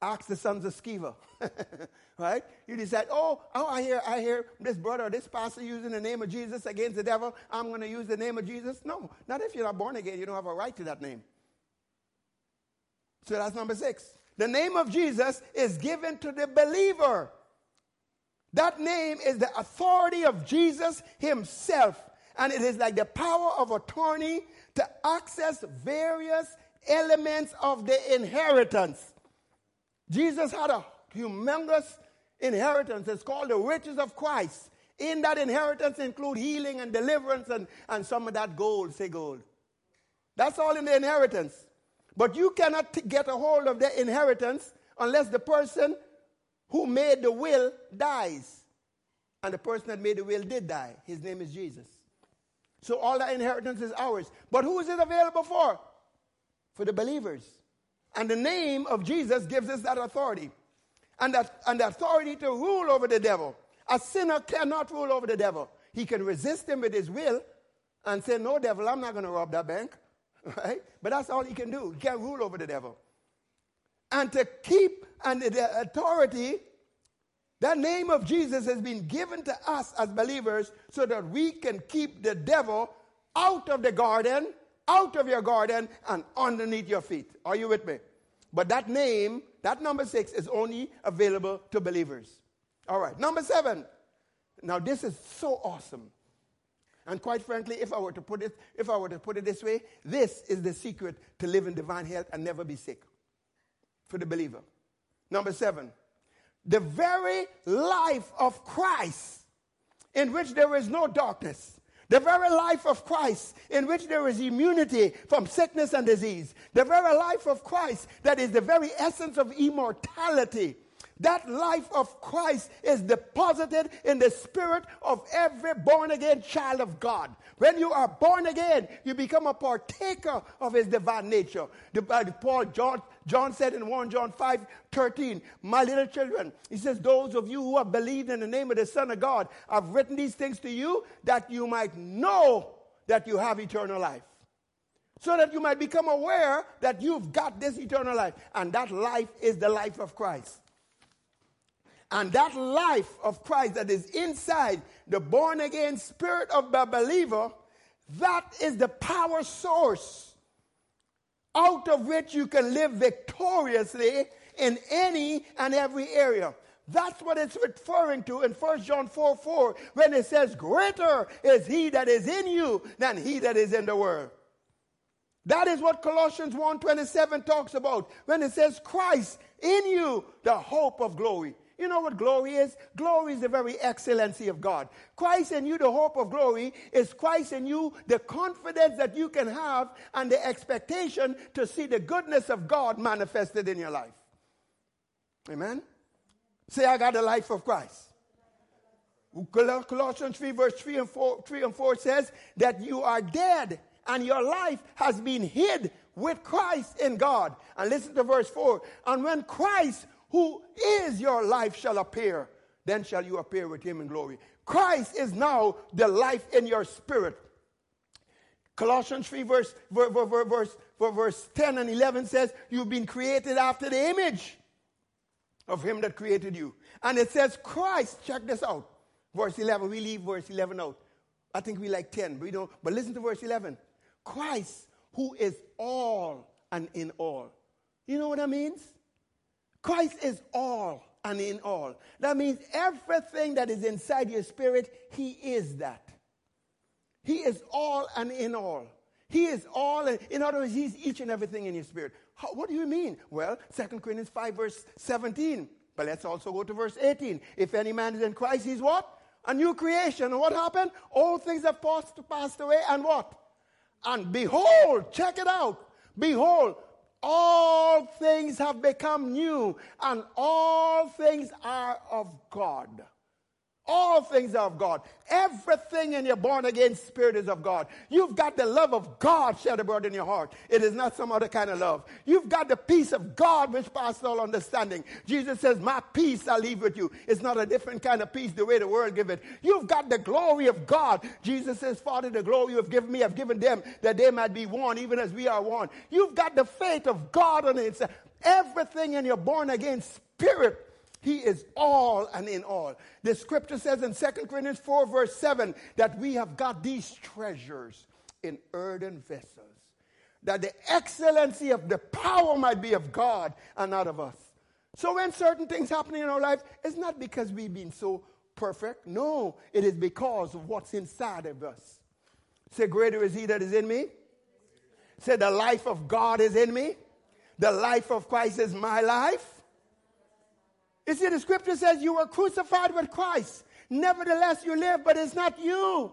Ask the sons of Sceva. [LAUGHS] right? You decide, oh, oh, I hear, I hear this brother, this pastor using the name of Jesus against the devil. I'm going to use the name of Jesus. No, not if you're not born again. You don't have a right to that name. So that's number six. The name of Jesus is given to the believer. That name is the authority of Jesus himself. And it is like the power of attorney to access various elements of the inheritance. Jesus had a humongous inheritance. It's called the riches of Christ. In that inheritance include healing and deliverance and, and some of that gold, say gold. That's all in the inheritance. But you cannot t- get a hold of the inheritance unless the person who made the will dies. And the person that made the will did die. His name is Jesus. So all that inheritance is ours. But who is it available for? for the believers. And the name of Jesus gives us that authority. And that and the authority to rule over the devil. A sinner cannot rule over the devil. He can resist him with his will and say, No, devil, I'm not going to rob that bank. [LAUGHS] Right? But that's all he can do. He can't rule over the devil. And to keep and the authority, that name of Jesus has been given to us as believers so that we can keep the devil out of the garden out of your garden and underneath your feet. Are you with me? But that name, that number six, is only available to believers. All right. Number seven. Now this is so awesome. And quite frankly, if I were to put it, if I were to put it this way, this is the secret to live in divine health and never be sick for the believer. Number seven, the very life of Christ in which there is no darkness. The very life of Christ in which there is immunity from sickness and disease. The very life of Christ that is the very essence of immortality. That life of Christ is deposited in the spirit of every born again child of God. When you are born again, you become a partaker of his divine nature. The, uh, Paul John, John said in 1 John 5 13, My little children, he says, Those of you who have believed in the name of the Son of God, I've written these things to you that you might know that you have eternal life so that you might become aware that you've got this eternal life. And that life is the life of Christ. And that life of Christ that is inside the born again spirit of the believer, that is the power source out of which you can live victoriously in any and every area. That's what it's referring to in 1 John 4 4 when it says, Greater is he that is in you than he that is in the world. That is what Colossians 1 27 talks about when it says, Christ in you, the hope of glory. You know what glory is? Glory is the very excellency of God. Christ in you, the hope of glory, is Christ in you, the confidence that you can have and the expectation to see the goodness of God manifested in your life. Amen? Say, I got the life of Christ. Colossians 3, verse 3 and 4, 3 and 4 says that you are dead and your life has been hid with Christ in God. And listen to verse 4. And when Christ, who is your life shall appear, then shall you appear with him in glory. Christ is now the life in your spirit. Colossians 3, verse, verse, verse, verse 10 and 11 says, You've been created after the image of him that created you. And it says, Christ, check this out. Verse 11, we leave verse 11 out. I think we like 10, but we don't. But listen to verse 11. Christ, who is all and in all. You know what that means? Christ is all and in all. That means everything that is inside your spirit, He is that. He is all and in all. He is all, in other words, He's each and everything in your spirit. How, what do you mean? Well, 2 Corinthians 5, verse 17. But let's also go to verse 18. If any man is in Christ, he's what? A new creation. And what happened? All things have passed, passed away, and what? And behold, check it out. Behold, all things have become new, and all things are of God. All things are of God. Everything in your born again spirit is of God. You've got the love of God shed abroad in your heart. It is not some other kind of love. You've got the peace of God which passes all understanding. Jesus says, My peace I leave with you. It's not a different kind of peace the way the world give it. You've got the glory of God. Jesus says, Father, the glory you have given me, I've given them that they might be one, even as we are one. You've got the faith of God on it. Everything in your born again spirit he is all and in all. The scripture says in 2 Corinthians 4, verse 7, that we have got these treasures in earthen vessels, that the excellency of the power might be of God and not of us. So when certain things happen in our life, it's not because we've been so perfect. No, it is because of what's inside of us. Say, greater is he that is in me. Say, the life of God is in me. The life of Christ is my life. You see, the scripture says you were crucified with Christ. Nevertheless, you live, but it's not you.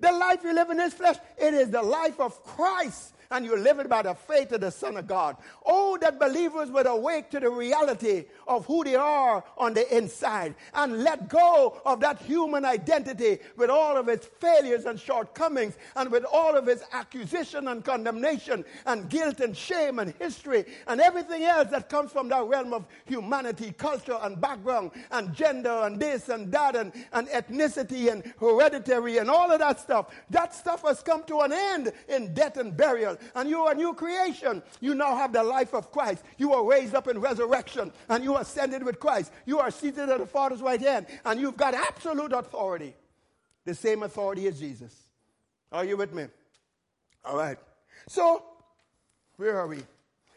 The life you live in this flesh, it is the life of Christ and you live it by the faith of the Son of God. Oh, that believers would awake to the reality of who they are on the inside and let go of that human identity with all of its failures and shortcomings and with all of its accusation and condemnation and guilt and shame and history and everything else that comes from that realm of humanity, culture and background and gender and this and that and, and ethnicity and hereditary and all of that stuff. That stuff has come to an end in death and burial and you are a new creation. You now have the life of Christ. You are raised up in resurrection and you ascended with Christ. You are seated at the Father's right hand and you've got absolute authority. The same authority as Jesus. Are you with me? All right. So, where are we?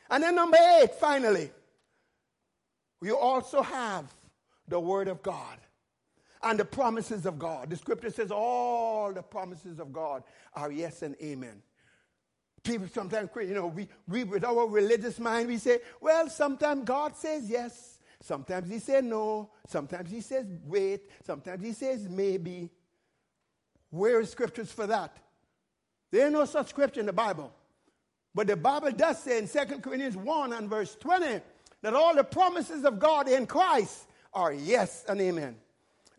And then number eight, finally, you also have the Word of God and the promises of God. The scripture says all the promises of God are yes and amen. People sometimes, you know, we, we, with our religious mind, we say, well, sometimes God says yes, Sometimes he says no. Sometimes he says wait. Sometimes he says maybe. Where is scriptures for that? There ain't no such scripture in the Bible. But the Bible does say in 2 Corinthians 1 and verse 20 that all the promises of God in Christ are yes and amen.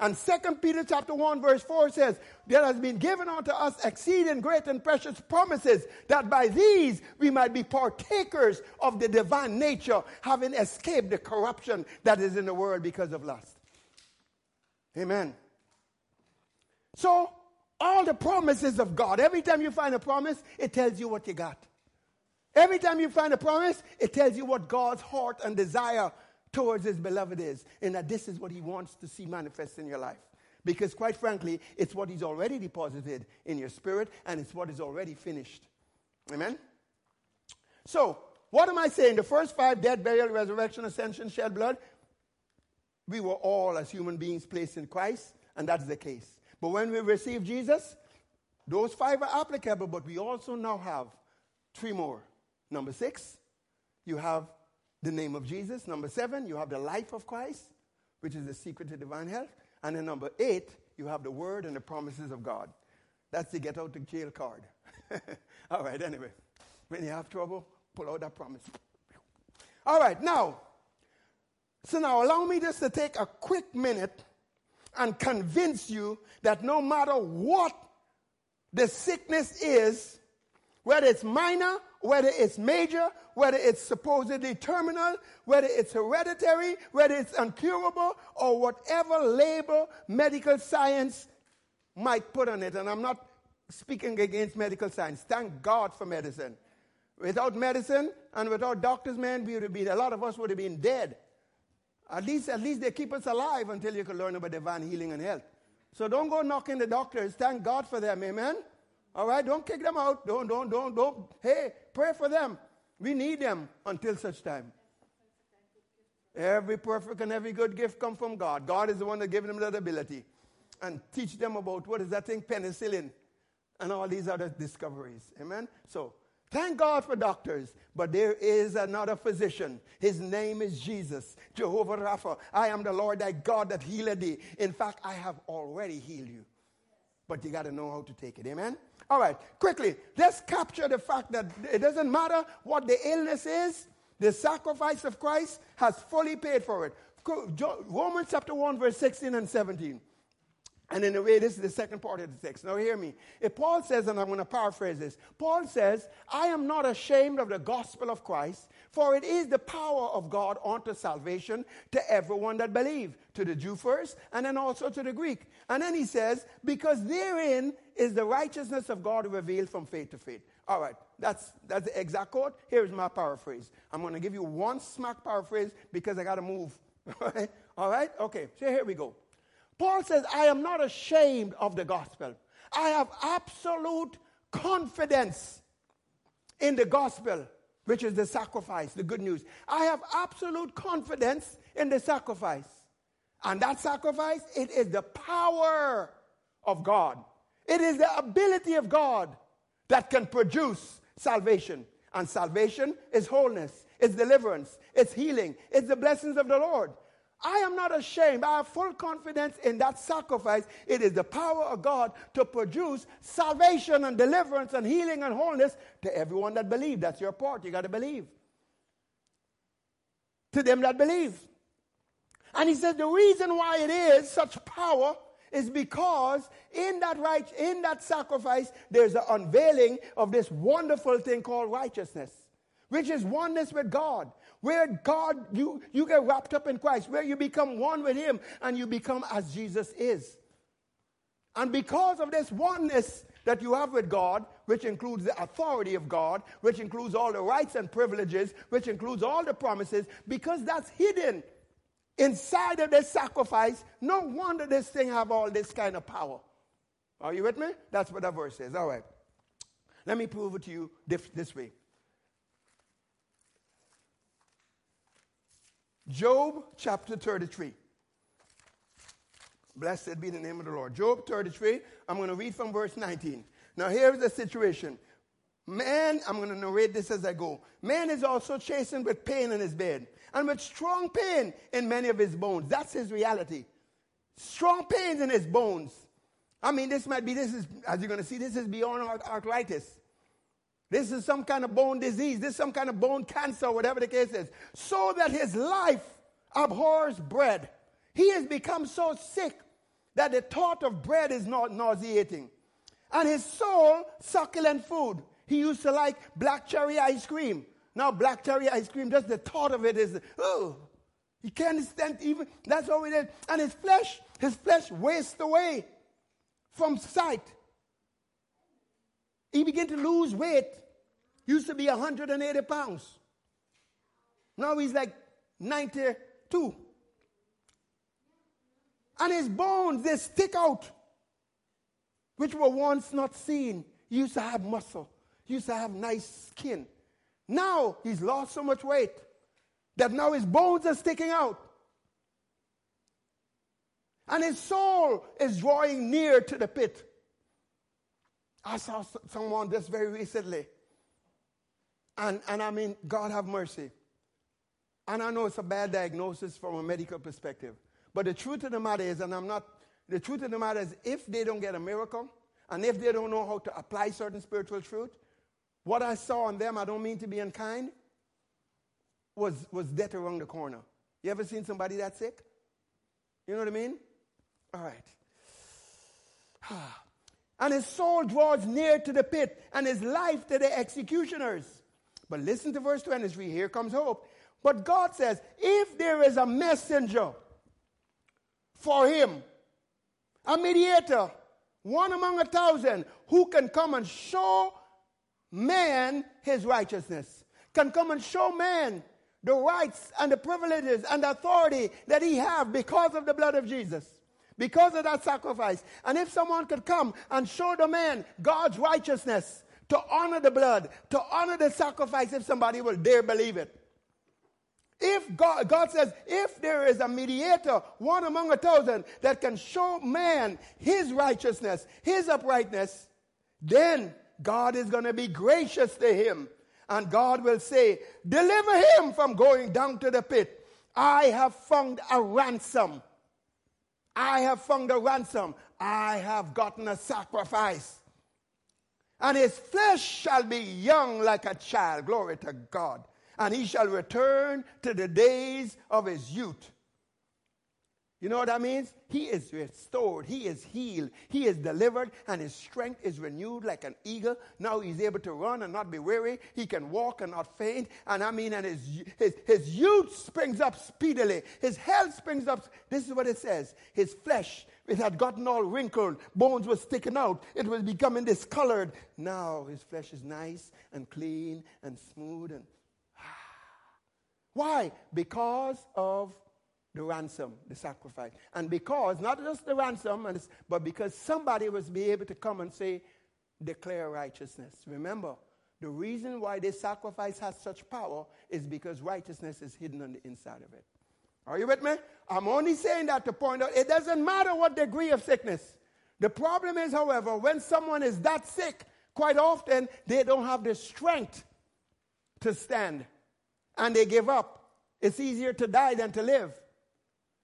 And 2 Peter chapter 1 verse 4 says, There has been given unto us exceeding great and precious promises, that by these we might be partakers of the divine nature, having escaped the corruption that is in the world because of lust. Amen. So, all the promises of God, every time you find a promise, it tells you what you got. Every time you find a promise, it tells you what God's heart and desire towards his beloved is, and that this is what he wants to see manifest in your life. Because, quite frankly, it's what he's already deposited in your spirit, and it's what is already finished. Amen? So, what am I saying? The first five death, burial, resurrection, ascension, shed blood, we were all, as human beings, placed in Christ, and that's the case. But when we receive Jesus, those five are applicable, but we also now have three more. Number six, you have the name of Jesus. Number seven, you have the life of Christ, which is the secret to divine health. And then number eight, you have the word and the promises of God. That's the get out of jail card. [LAUGHS] All right, anyway. When you have trouble, pull out that promise. All right, now, so now allow me just to take a quick minute and convince you that no matter what the sickness is, whether it's minor whether it's major, whether it's supposedly terminal, whether it's hereditary, whether it's incurable, or whatever label medical science might put on it. And I'm not speaking against medical science. Thank God for medicine. Without medicine and without doctors, man, we would have been, a lot of us would have been dead. At least, at least they keep us alive until you can learn about divine healing and health. So don't go knocking the doctors. Thank God for them, amen? All right, don't kick them out. Don't, don't, don't, don't. Hey, pray for them. We need them until such time. Every perfect and every good gift come from God. God is the one that gave them that ability. And teach them about what is that thing, penicillin, and all these other discoveries. Amen? So, thank God for doctors, but there is another physician. His name is Jesus, Jehovah Rapha. I am the Lord thy God that healed thee. In fact, I have already healed you. But you got to know how to take it. Amen? All right, quickly, let's capture the fact that it doesn't matter what the illness is, the sacrifice of Christ has fully paid for it. Romans chapter 1, verse 16 and 17. And in a way, this is the second part of the text. Now, hear me. If Paul says, and I'm going to paraphrase this Paul says, I am not ashamed of the gospel of Christ, for it is the power of God unto salvation to everyone that believe, to the Jew first, and then also to the Greek. And then he says, because therein is the righteousness of God revealed from faith to faith. All right, that's, that's the exact quote. Here's my paraphrase. I'm going to give you one smack paraphrase because I got to move. [LAUGHS] All right? All right? Okay, so here we go. Paul says, I am not ashamed of the gospel. I have absolute confidence in the gospel, which is the sacrifice, the good news. I have absolute confidence in the sacrifice. And that sacrifice, it is the power of God. It is the ability of God that can produce salvation. And salvation is wholeness, it's deliverance, it's healing, it's the blessings of the Lord. I am not ashamed. I have full confidence in that sacrifice. It is the power of God to produce salvation and deliverance and healing and wholeness to everyone that believes. That's your part. You got to believe. To them that believe. And he says the reason why it is such power is because in that right, in that sacrifice, there's an unveiling of this wonderful thing called righteousness, which is oneness with God. Where God, you, you get wrapped up in Christ, where you become one with Him and you become as Jesus is. And because of this oneness that you have with God, which includes the authority of God, which includes all the rights and privileges, which includes all the promises, because that's hidden inside of this sacrifice, no wonder this thing have all this kind of power. Are you with me? That's what that verse says. All right. Let me prove it to you this, this way. Job chapter 33. Blessed be the name of the Lord. Job 33, I'm going to read from verse 19. Now, here's the situation. Man, I'm going to narrate this as I go. Man is also chastened with pain in his bed, and with strong pain in many of his bones. That's his reality. Strong pains in his bones. I mean, this might be, this is, as you're going to see, this is beyond arthritis. This is some kind of bone disease. This is some kind of bone cancer, whatever the case is. So that his life abhors bread. He has become so sick that the thought of bread is not nauseating. And his soul, succulent food. He used to like black cherry ice cream. Now, black cherry ice cream, just the thought of it is, oh, he can't stand even, that's all it is. And his flesh, his flesh wastes away from sight. He began to lose weight. Used to be 180 pounds. Now he's like 92. And his bones, they stick out, which were once not seen. He used to have muscle, he used to have nice skin. Now he's lost so much weight that now his bones are sticking out. And his soul is drawing near to the pit. I saw someone just very recently. And, and I mean, God have mercy. And I know it's a bad diagnosis from a medical perspective. But the truth of the matter is, and I'm not, the truth of the matter is, if they don't get a miracle, and if they don't know how to apply certain spiritual truth, what I saw on them, I don't mean to be unkind, was, was death around the corner. You ever seen somebody that sick? You know what I mean? All right. [SIGHS] Ah. And his soul draws near to the pit, and his life to the executioners. But listen to verse 23. Here comes hope. But God says, if there is a messenger for him, a mediator, one among a thousand, who can come and show man his righteousness, can come and show man the rights and the privileges and authority that he have because of the blood of Jesus, because of that sacrifice. And if someone could come and show the man God's righteousness to honor the blood, to honor the sacrifice, if somebody will dare believe it. If God, God says, if there is a mediator, one among a thousand, that can show man his righteousness, his uprightness, then God is going to be gracious to him. And God will say, deliver him from going down to the pit. I have found a ransom. I have found a ransom. I have gotten a sacrifice. And his flesh shall be young like a child. Glory to God and he shall return to the days of his youth. You know what that means? He is restored. He is healed. He is delivered, and his strength is renewed like an eagle. Now he's able to run and not be weary. He can walk and not faint. And I mean, and his, his, his youth springs up speedily. His health springs up. This is what it says. His flesh, it had gotten all wrinkled. Bones were sticking out. It was becoming discolored. Now his flesh is nice and clean and smooth and [SIGHS] why? Because of the ransom, the sacrifice. And because, not just the ransom, but because somebody was be able to come and say, declare righteousness. Remember, the reason why this sacrifice has such power is because righteousness is hidden on the inside of it. Are you with me? I'm only saying that to point out it doesn't matter what degree of sickness. The problem is, however, when someone is that sick, quite often they don't have the strength to stand and they give up. It's easier to die than to live.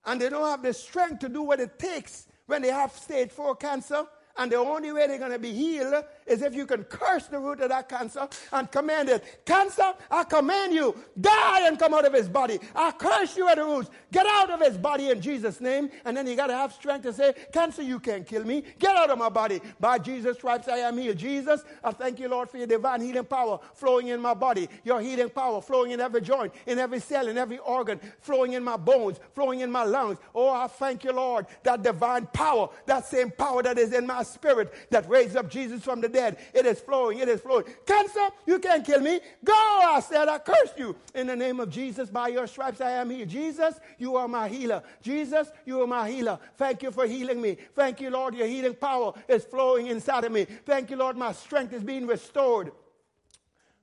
And they don't have the strength to do what it takes when they have stage four cancer and the only way they're going to be healed is if you can curse the root of that cancer and command it. Cancer, I command you, die and come out of his body. I curse you at the roots. Get out of his body in Jesus' name. And then you got to have strength to say, Cancer, you can't kill me. Get out of my body. By Jesus' stripes, I am healed. Jesus, I thank you, Lord, for your divine healing power flowing in my body. Your healing power flowing in every joint, in every cell, in every organ, flowing in my bones, flowing in my lungs. Oh, I thank you, Lord, that divine power, that same power that is in my spirit that raised up Jesus from the dead. It is flowing. It is flowing. Cancer, you can't kill me. Go, I said, I curse you. In the name of Jesus, by your stripes I am healed. Jesus, you are my healer. Jesus, you are my healer. Thank you for healing me. Thank you, Lord, your healing power is flowing inside of me. Thank you, Lord, my strength is being restored.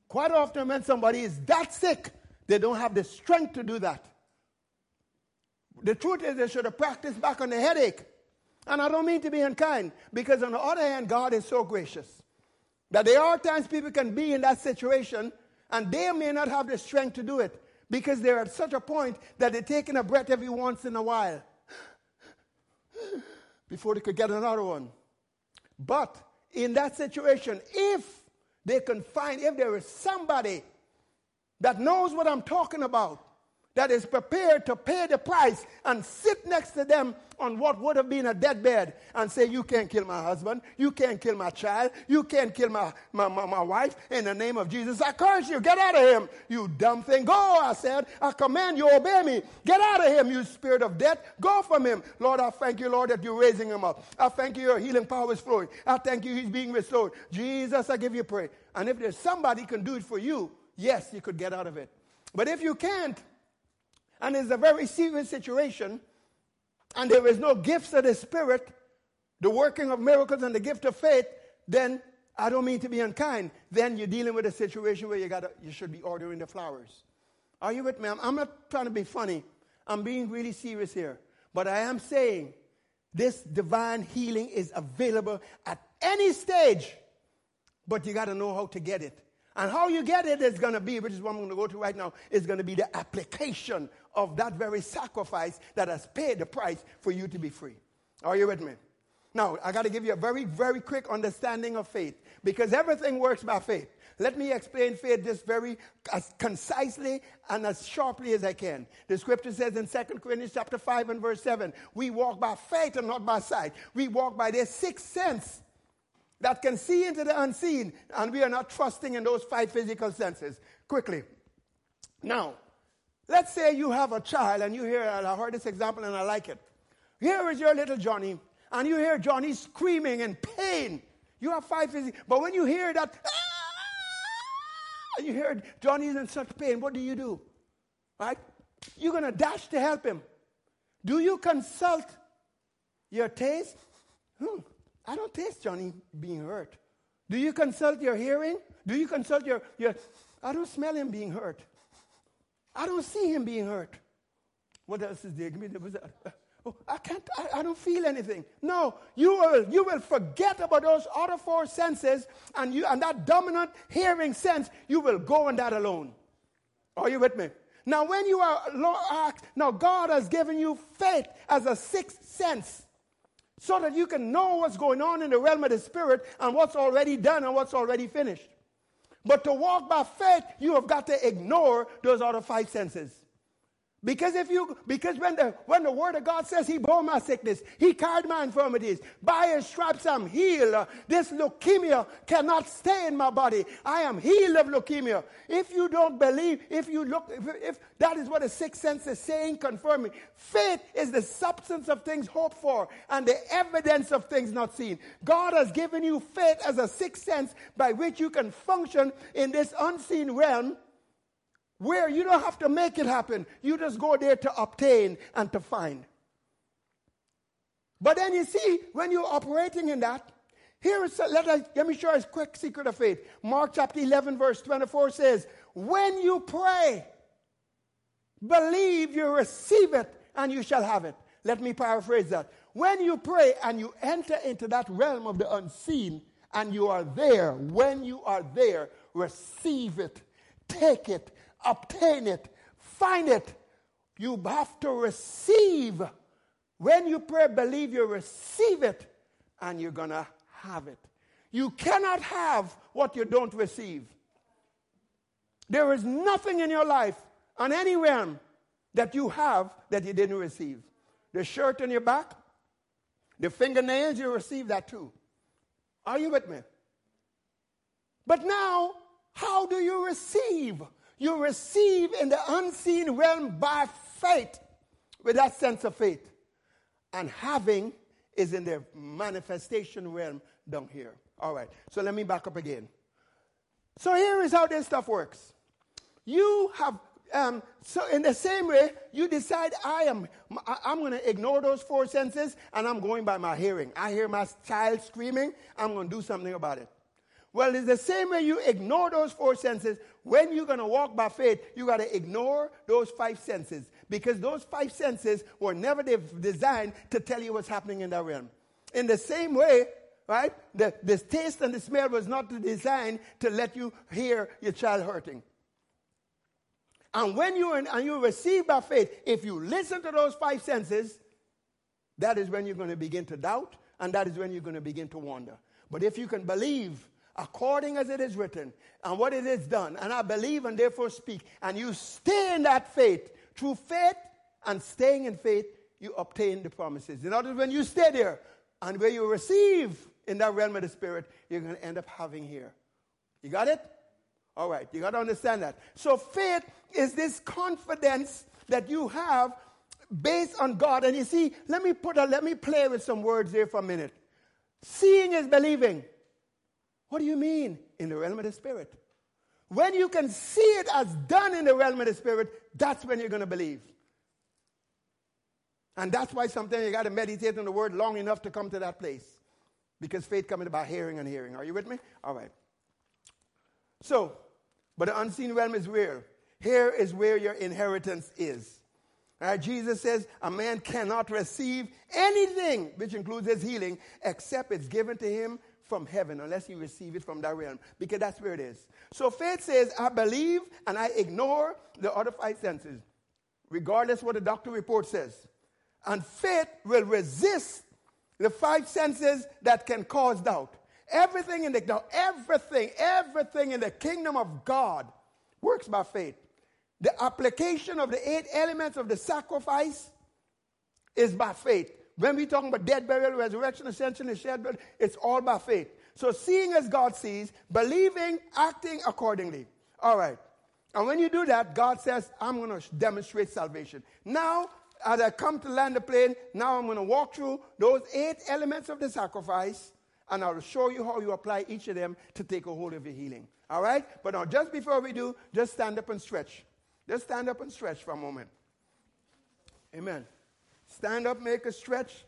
Quite often, when somebody is that sick, they don't have the strength to do that. The truth is, they should have practiced back on the headache. And I don't mean to be unkind, because on the other hand, God is so gracious that there are times people can be in that situation and they may not have the strength to do it. because they're at such a point that they're taking a breath every once in a while before they could get another one. But in that situation, if they can find, if there is somebody that knows what I'm talking about, that is prepared to pay the price and sit next to them on what would have been a deathbed and say, You can't kill my husband, you can't kill my child, you can't kill my, my, my, my wife in the name of Jesus. I curse you, get out of him, you dumb thing. Go, I said, I command you, obey me. Get out of him, you spirit of death. Go from him. Lord, I thank you, Lord, that you're raising him up. I thank you, your healing power is flowing. I thank you, he's being restored. Jesus, I give you praise. And if there's somebody can do it for you, yes, you could get out of it. But if you can't, and it's a very serious situation, and there is no gifts of the Spirit, the working of miracles and the gift of faith, then I don't mean to be unkind. Then you're dealing with a situation where you got you should be ordering the flowers. Are you with me? I'm, I'm not trying to be funny. I'm being really serious here. But I am saying this divine healing is available at any stage, but you got to know how to get it. And how you get it is going to be, which is what I'm going to go to right now, is going to be the application of that very sacrifice that has paid the price for you to be free. Are you with me? Now, I got to give you a very, very quick understanding of faith because everything works by faith. Let me explain faith just very as concisely and as sharply as I can. The scripture says in 2 Corinthians chapter 5 and verse 7, we walk by faith and not by sight. We walk by the sixth sense that can see into the unseen, and we are not trusting in those five physical senses. Quickly. Now, let's say you have a child, and you hear, I heard this example and I like it. Here is your little Johnny, and you hear Johnny screaming in pain. You have five physical, but when you hear that, ah, you hear Johnny's in such pain, what do you do? Right? You're going to dash to help him. Do you consult your taste? Hmm. I don't taste Johnny being hurt. Do you consult your hearing? Do you consult your, your I don't smell him being hurt. I don't see him being hurt. What else is there? Give me the, oh, I can't, I, I, don't feel anything. No, you will, you will forget about those other four senses and you, and that dominant hearing sense, you will go on that alone. Are you with me? Now, when you are, now God has given you faith as a sixth sense so that you can know what's going on in the realm of the spirit and what's already done and what's already finished. But to walk by faith, you have got to ignore those other five senses. Because if you, because when the, when the word of God says he bore my sickness, he carried my infirmities, by his stripes I'm healed. This leukemia cannot stay in my body. I am healed of leukemia. If you don't believe, if you look, if, if that is what the sixth sense is saying, confirming. Faith is the substance of things hoped for and the evidence of things not seen. God has given you faith as a sixth sense by which you can function in this unseen realm where you don't have to make it happen. You just go there to obtain and to find. But then you see, when you're operating in that, here is, let, us, let me show you a quick secret of faith. Mark chapter 11, verse 24 says, When you pray, believe you receive it and you shall have it. Let me paraphrase that. When you pray and you enter into that realm of the unseen and you are there, when you are there, receive it, take it, obtain it, find it. You have to receive. When you pray, believe you receive it, and you're going to have it. You cannot have what you don't receive. There is nothing in your life, on any realm, that you have that you didn't receive. The shirt on your back, the fingernails, you receive that too. Are you with me? But now, how do you receive you receive in the unseen realm by faith, with that sense of faith. And having is in the manifestation realm down here. All right, so let me back up again. So here is how this stuff works. You have, um, so in the same way, you decide I am, I'm going to ignore those four senses and I'm going by my hearing. I hear my child screaming, I'm going to do something about it. Well, it's the same way you ignore those four senses. When you're going to walk by faith, you got to ignore those five senses because those five senses were never designed to tell you what's happening in that realm. In the same way, right, the, the taste and the smell was not designed to let you hear your child hurting. And when you and you receive by faith, if you listen to those five senses, that is when you're going to begin to doubt, and that is when you're going to begin to wonder. But if you can believe according as it is written and what it is done, and I believe and therefore speak, and you stay in that faith, through faith and staying in faith, you obtain the promises. In other words, when you stay there and where you receive in that realm of the spirit, you're going to end up having here. You got it? All right, you got to understand that. So faith is this confidence that you have based on God. And you see, let me put a, let me play with some words there for a minute. Seeing is believing. What do you mean? In the realm of the spirit. When you can see it as done in the realm of the spirit, that's when you're going to believe. And that's why sometimes you got to meditate on the word long enough to come to that place. Because faith comes by hearing and hearing. Are you with me? All right. So, but the unseen realm is where? Here is where your inheritance is. Right? Jesus says a man cannot receive anything, which includes his healing, except it's given to him from heaven, unless you receive it from that realm, because that's where it is. So faith says, I believe and I ignore the other five senses, regardless what the doctor report says. And faith will resist the five senses that can cause doubt. Everything in the now, everything, everything in the kingdom of God works by faith. The application of the eight elements of the sacrifice is by faith. When we talk about dead burial, resurrection, ascension, and shed blood, it's all by faith. So seeing as God sees, believing, acting accordingly. All right. And when you do that, God says, I'm going to demonstrate salvation. Now, as I come to land the plane, now I'm going to walk through those eight elements of the sacrifice, and I'll show you how you apply each of them to take a hold of your healing. All right? But now, just before we do, just stand up and stretch. Just stand up and stretch for a moment. Amen. Stand up, make a stretch.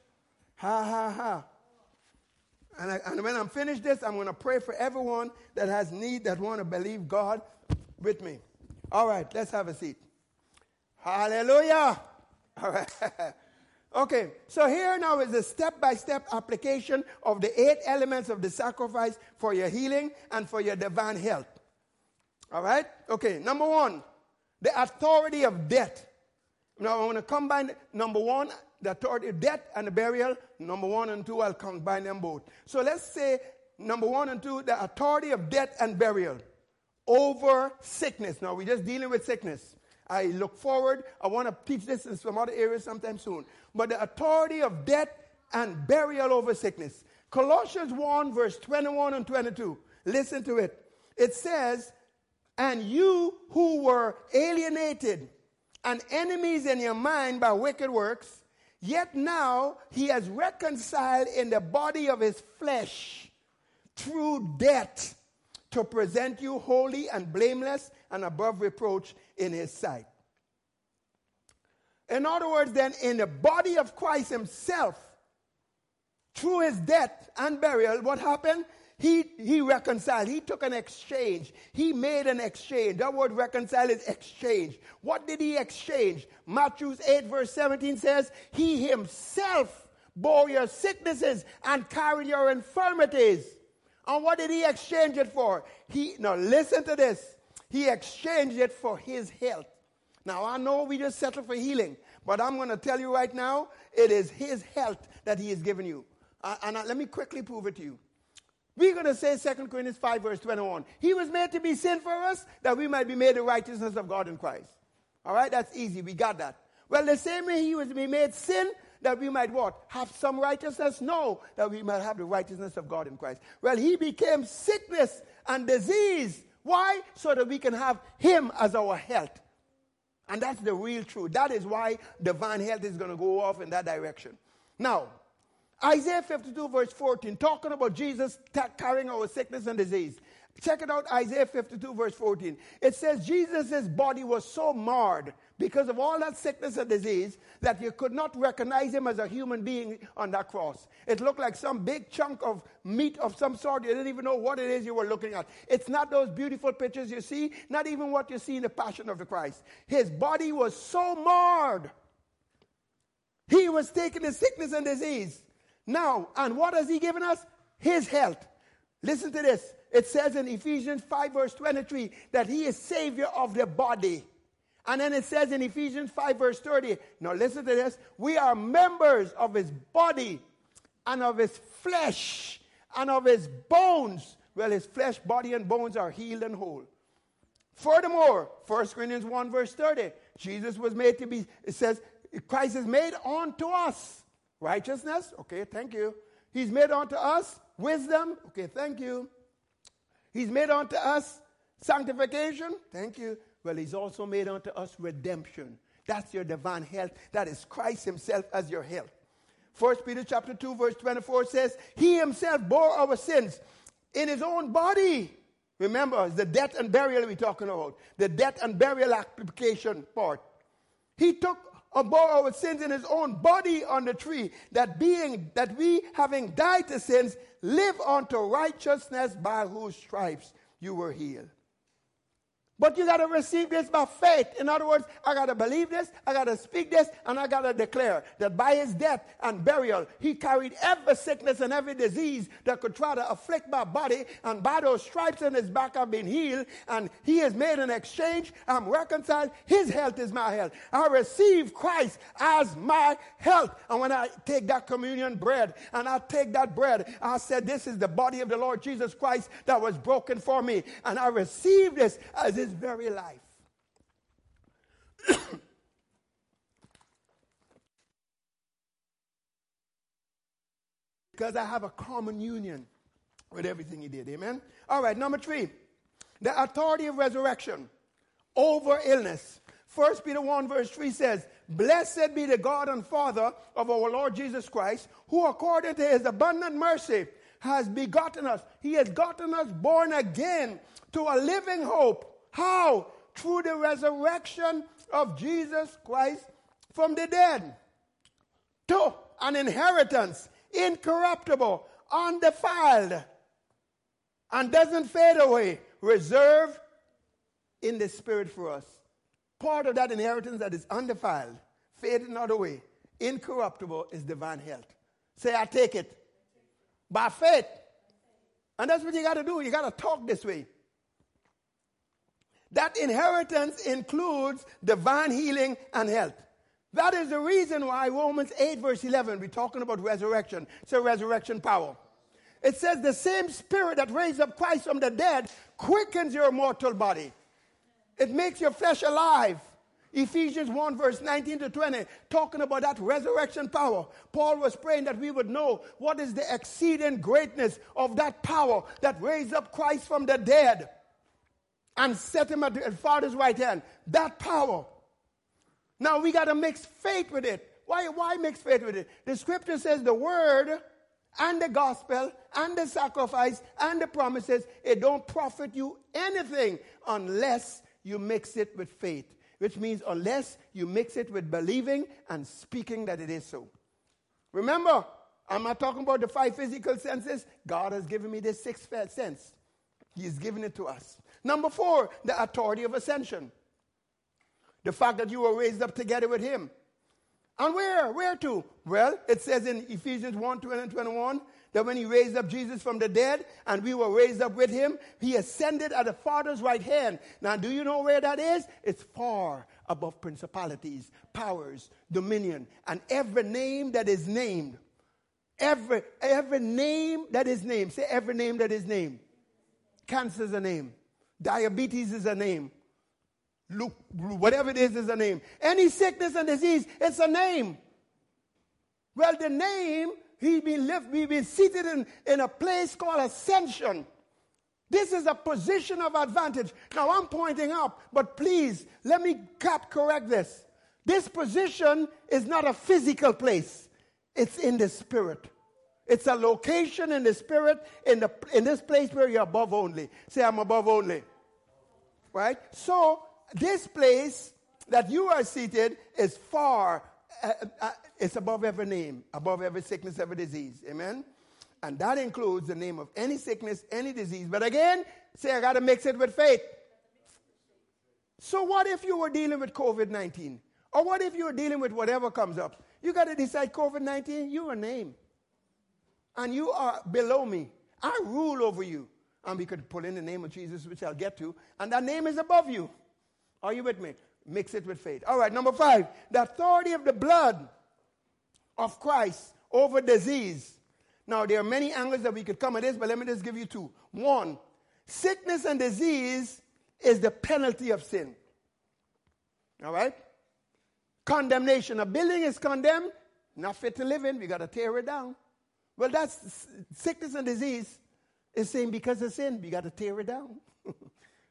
Ha, ha, ha. And, I, and when I'm finished this, I'm going to pray for everyone that has need, that want to believe God with me. All right, let's have a seat. Hallelujah. [LAUGHS] All right. okay, so here now is a step by step application of the eight elements of the sacrifice for your healing and for your divine health. All right? Okay, number one, the authority of death. Now, I want to combine number one, the authority of death and the burial. Number one and two, I'll combine them both. So let's say number one and two, the authority of death and burial over sickness. Now, we're just dealing with sickness. I look forward. I want to teach this in some other areas sometime soon. But the authority of death and burial over sickness. Colossians 1, verse 21 and 22. Listen to it. It says, and you who were alienated and enemies in your mind by wicked works, yet now he has reconciled in the body of his flesh through death to present you holy and blameless and above reproach in his sight. In other words, then, in the body of Christ himself, through his death and burial, what happened? He, he reconciled. He took an exchange. He made an exchange. That word reconcile is exchange. What did he exchange? Matthew 8 verse 17 says, He himself bore your sicknesses and carried your infirmities. And what did he exchange it for? He, now listen to this. He exchanged it for his health. Now I know we just settled for healing, but I'm going to tell you right now, it is his health that he has given you. Uh, and uh, let me quickly prove it to you. We're going to say 2 Corinthians 5, verse 21. He was made to be sin for us that we might be made the righteousness of God in Christ. All right, that's easy. We got that. Well, the same way he was made sin that we might what? Have some righteousness? No, that we might have the righteousness of God in Christ. Well, he became sickness and disease. Why? So that we can have him as our health. And that's the real truth. That is why divine health is going to go off in that direction. Now, Isaiah 52, verse 14, talking about Jesus carrying our sickness and disease. Check it out, Isaiah 52, verse 14. It says Jesus' body was so marred because of all that sickness and disease that you could not recognize him as a human being on that cross. It looked like some big chunk of meat of some sort. You didn't even know what it is you were looking at. It's not those beautiful pictures you see, not even what you see in the Passion of the Christ. His body was so marred. He was taking the sickness and disease. Now, and what has he given us? His health. Listen to this. It says in Ephesians 5, verse 23, that he is Savior of the body. And then it says in Ephesians 5, verse 30, now listen to this. We are members of his body and of his flesh and of his bones. Well, his flesh, body, and bones are healed and whole. Furthermore, 1 Corinthians 1, verse 30, Jesus was made to be, it says, Christ is made unto us righteousness. Okay, thank you. He's made unto us wisdom. Okay, thank you. He's made unto us sanctification. Thank you. Well, he's also made unto us redemption. That's your divine health. That is Christ himself as your health. First Peter chapter 2, verse 24 says, He himself bore our sins in his own body. Remember, the death and burial we're talking about. The death and burial application part. He took or bore our sins in his own body on the tree, that being that we having died to sins, live unto righteousness by whose stripes you were healed. But you got to receive this by faith. In other words, I got to believe this, I got to speak this, and I got to declare that by his death and burial, he carried every sickness and every disease that could try to afflict my body. And by those stripes in his back, I've been healed. And he has made an exchange. I'm reconciled. His health is my health. I receive Christ as my health. And when I take that communion bread and I take that bread, I said, This is the body of the Lord Jesus Christ that was broken for me. And I receive this as his very life. [COUGHS] because I have a common union with everything he did. Amen? All right, number three, the authority of resurrection over illness. 1 Peter 1, verse 3 says, Blessed be the God and Father of our Lord Jesus Christ, who according to his abundant mercy has begotten us. He has gotten us born again to a living hope how? Through the resurrection of Jesus Christ from the dead. To an inheritance, incorruptible, undefiled, and doesn't fade away, reserved in the Spirit for us. Part of that inheritance that is undefiled, faded not away, incorruptible is divine health. Say, I take it by faith. And that's what you got to do. You got to talk this way. That inheritance includes divine healing and health. That is the reason why Romans 8, verse 11, we're talking about resurrection. It's a resurrection power. It says the same spirit that raised up Christ from the dead quickens your mortal body. It makes your flesh alive. Ephesians 1, verse 19 to 20, talking about that resurrection power. Paul was praying that we would know what is the exceeding greatness of that power that raised up Christ from the dead and set him at the Father's right hand. That power. Now we got to mix faith with it. Why, why mix faith with it? The scripture says the word and the gospel and the sacrifice and the promises, it don't profit you anything unless you mix it with faith. Which means unless you mix it with believing and speaking that it is so. Remember, I'm not talking about the five physical senses. God has given me this sixth sense. He's given it to us. Number four, the authority of ascension. The fact that you were raised up together with him. And where? Where to? Well, it says in Ephesians 1 20 and 21 that when he raised up Jesus from the dead and we were raised up with him, he ascended at the Father's right hand. Now, do you know where that is? It's far above principalities, powers, dominion, and every name that is named. Every, every name that is named. Say every name that is named. Cancer is a name. Diabetes is a name. Look, whatever it is, is a name. Any sickness and disease, it's a name. Well, the name, he been left, we been seated in, in a place called ascension. This is a position of advantage. Now I'm pointing up, but please let me cut correct this. This position is not a physical place, it's in the spirit. It's a location in the spirit, in, the, in this place where you're above only. Say, I'm above only. Right? So, this place that you are seated is far, uh, uh, it's above every name, above every sickness, every disease. Amen? And that includes the name of any sickness, any disease. But again, say, I got to mix it with faith. So, what if you were dealing with COVID 19? Or what if you were dealing with whatever comes up? You got to decide COVID 19, you a name and you are below me. I rule over you. And we could pull in the name of Jesus, which I'll get to, and that name is above you. Are you with me? Mix it with faith. All right, number five, the authority of the blood of Christ over disease. Now, there are many angles that we could come at this, but let me just give you two. One, sickness and disease is the penalty of sin. All right? Condemnation. A building is condemned, not fit to live in. We got to tear it down. Well, that's sickness and disease is saying because of sin, you got to tear it down. [LAUGHS]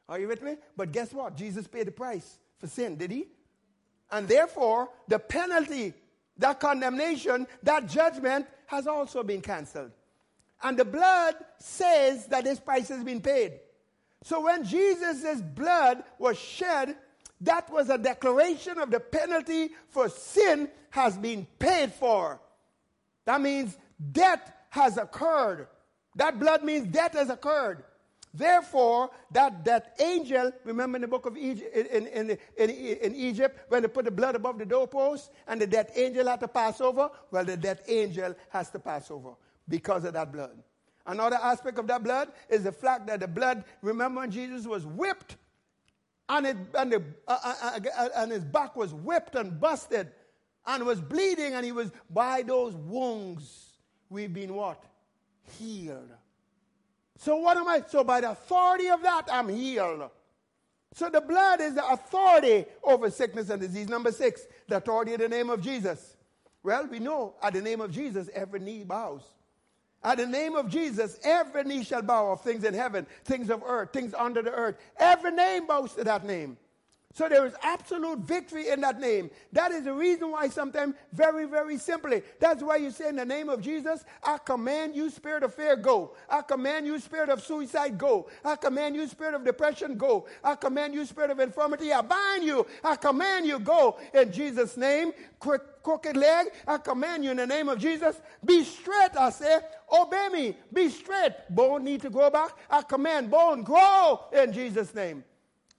Are you with me? But guess what? Jesus paid the price for sin, did he? And therefore, the penalty, that condemnation, that judgment has also been canceled. And the blood says that this price has been paid. So when Jesus' blood was shed, that was a declaration of the penalty for sin has been paid for. That means death has occurred. That blood means death has occurred. Therefore, that, that angel, remember in the book of Egypt, in, in, in, in, Egypt, when they put the blood above the doorpost and the death angel had to pass over? Well, the death angel has to pass over because of that blood. Another aspect of that blood is the fact that the blood, remember when Jesus was whipped and, it, and, the, uh, uh, uh, and his back was whipped and busted and was bleeding and he was, by those wounds, we've been what? Healed. So what am I? So by the authority of that, I'm healed. So the blood is the authority over sickness and disease. Number six, the authority of the name of Jesus. Well, we know at the name of Jesus, every knee bows. At the name of Jesus, every knee shall bow of things in heaven, things of earth, things under the earth. Every name bows to that name. So there is absolute victory in that name. That is the reason why sometimes very, very simply, that's why you say in the name of Jesus, I command you spirit of fear, go. I command you spirit of suicide, go. I command you spirit of depression, go. I command you spirit of infirmity, I bind you. I command you, go. In Jesus' name, quick, crooked leg, I command you in the name of Jesus, be straight, I say, obey me, be straight. Bone need to grow back. I command bone, grow in Jesus' name.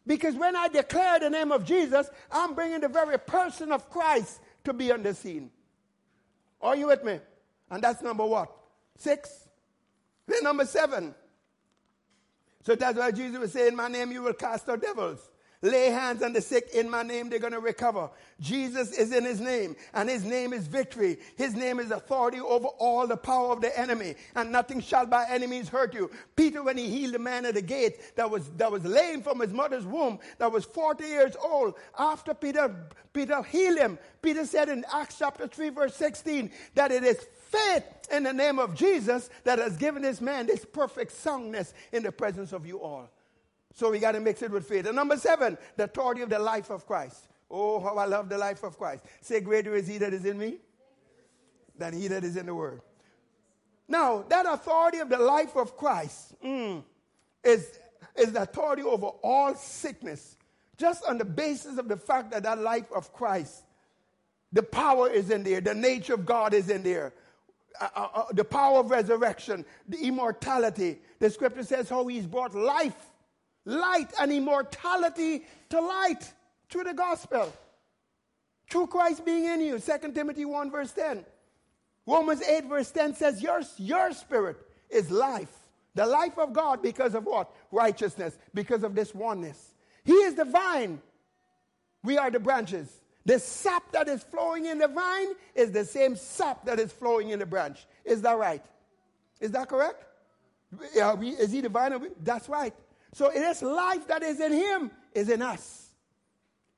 Because when I declare the name of Jesus, I'm bringing the very person of Christ to be on the scene. Are you with me? And that's number what? Six. Then number seven. So that's why Jesus was saying, my name you will cast out devils. Lay hands on the sick in my name, they're going to recover. Jesus is in his name, and his name is victory. His name is authority over all the power of the enemy, and nothing shall by any means hurt you. Peter, when he healed the man at the gate that was, that was lame from his mother's womb, that was 40 years old, after Peter, Peter healed him, Peter said in Acts chapter 3 verse 16 that it is faith in the name of Jesus that has given this man this perfect soundness in the presence of you all. So we got to mix it with faith. And number seven, the authority of the life of Christ. Oh, how I love the life of Christ. Say, greater is he that is in me than he that is in the world. Now, that authority of the life of Christ mm, is, is the authority over all sickness. Just on the basis of the fact that that life of Christ, the power is in there, the nature of God is in there. Uh, uh, uh, the power of resurrection, the immortality. The scripture says how he's brought life light and immortality to light through the gospel. Through Christ being in you. 2 Timothy 1 verse 10. Romans 8 verse 10 says, your, your spirit is life. The life of God because of what? Righteousness. Because of this oneness. He is the vine. We are the branches. The sap that is flowing in the vine is the same sap that is flowing in the branch. Is that right? Is that correct? Is he the vine? That's right. So this life that is in him is in us.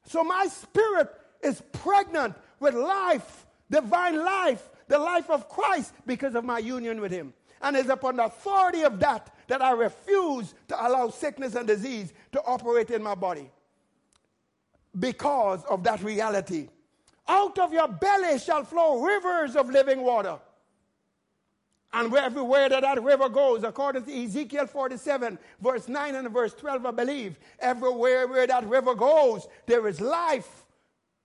So my spirit is pregnant with life, divine life, the life of Christ because of my union with him. And it's upon the authority of that that I refuse to allow sickness and disease to operate in my body. Because of that reality. Out of your belly shall flow rivers of living water. And everywhere that that river goes, according to Ezekiel 47, verse 9 and verse 12, I believe, everywhere where that river goes, there is life,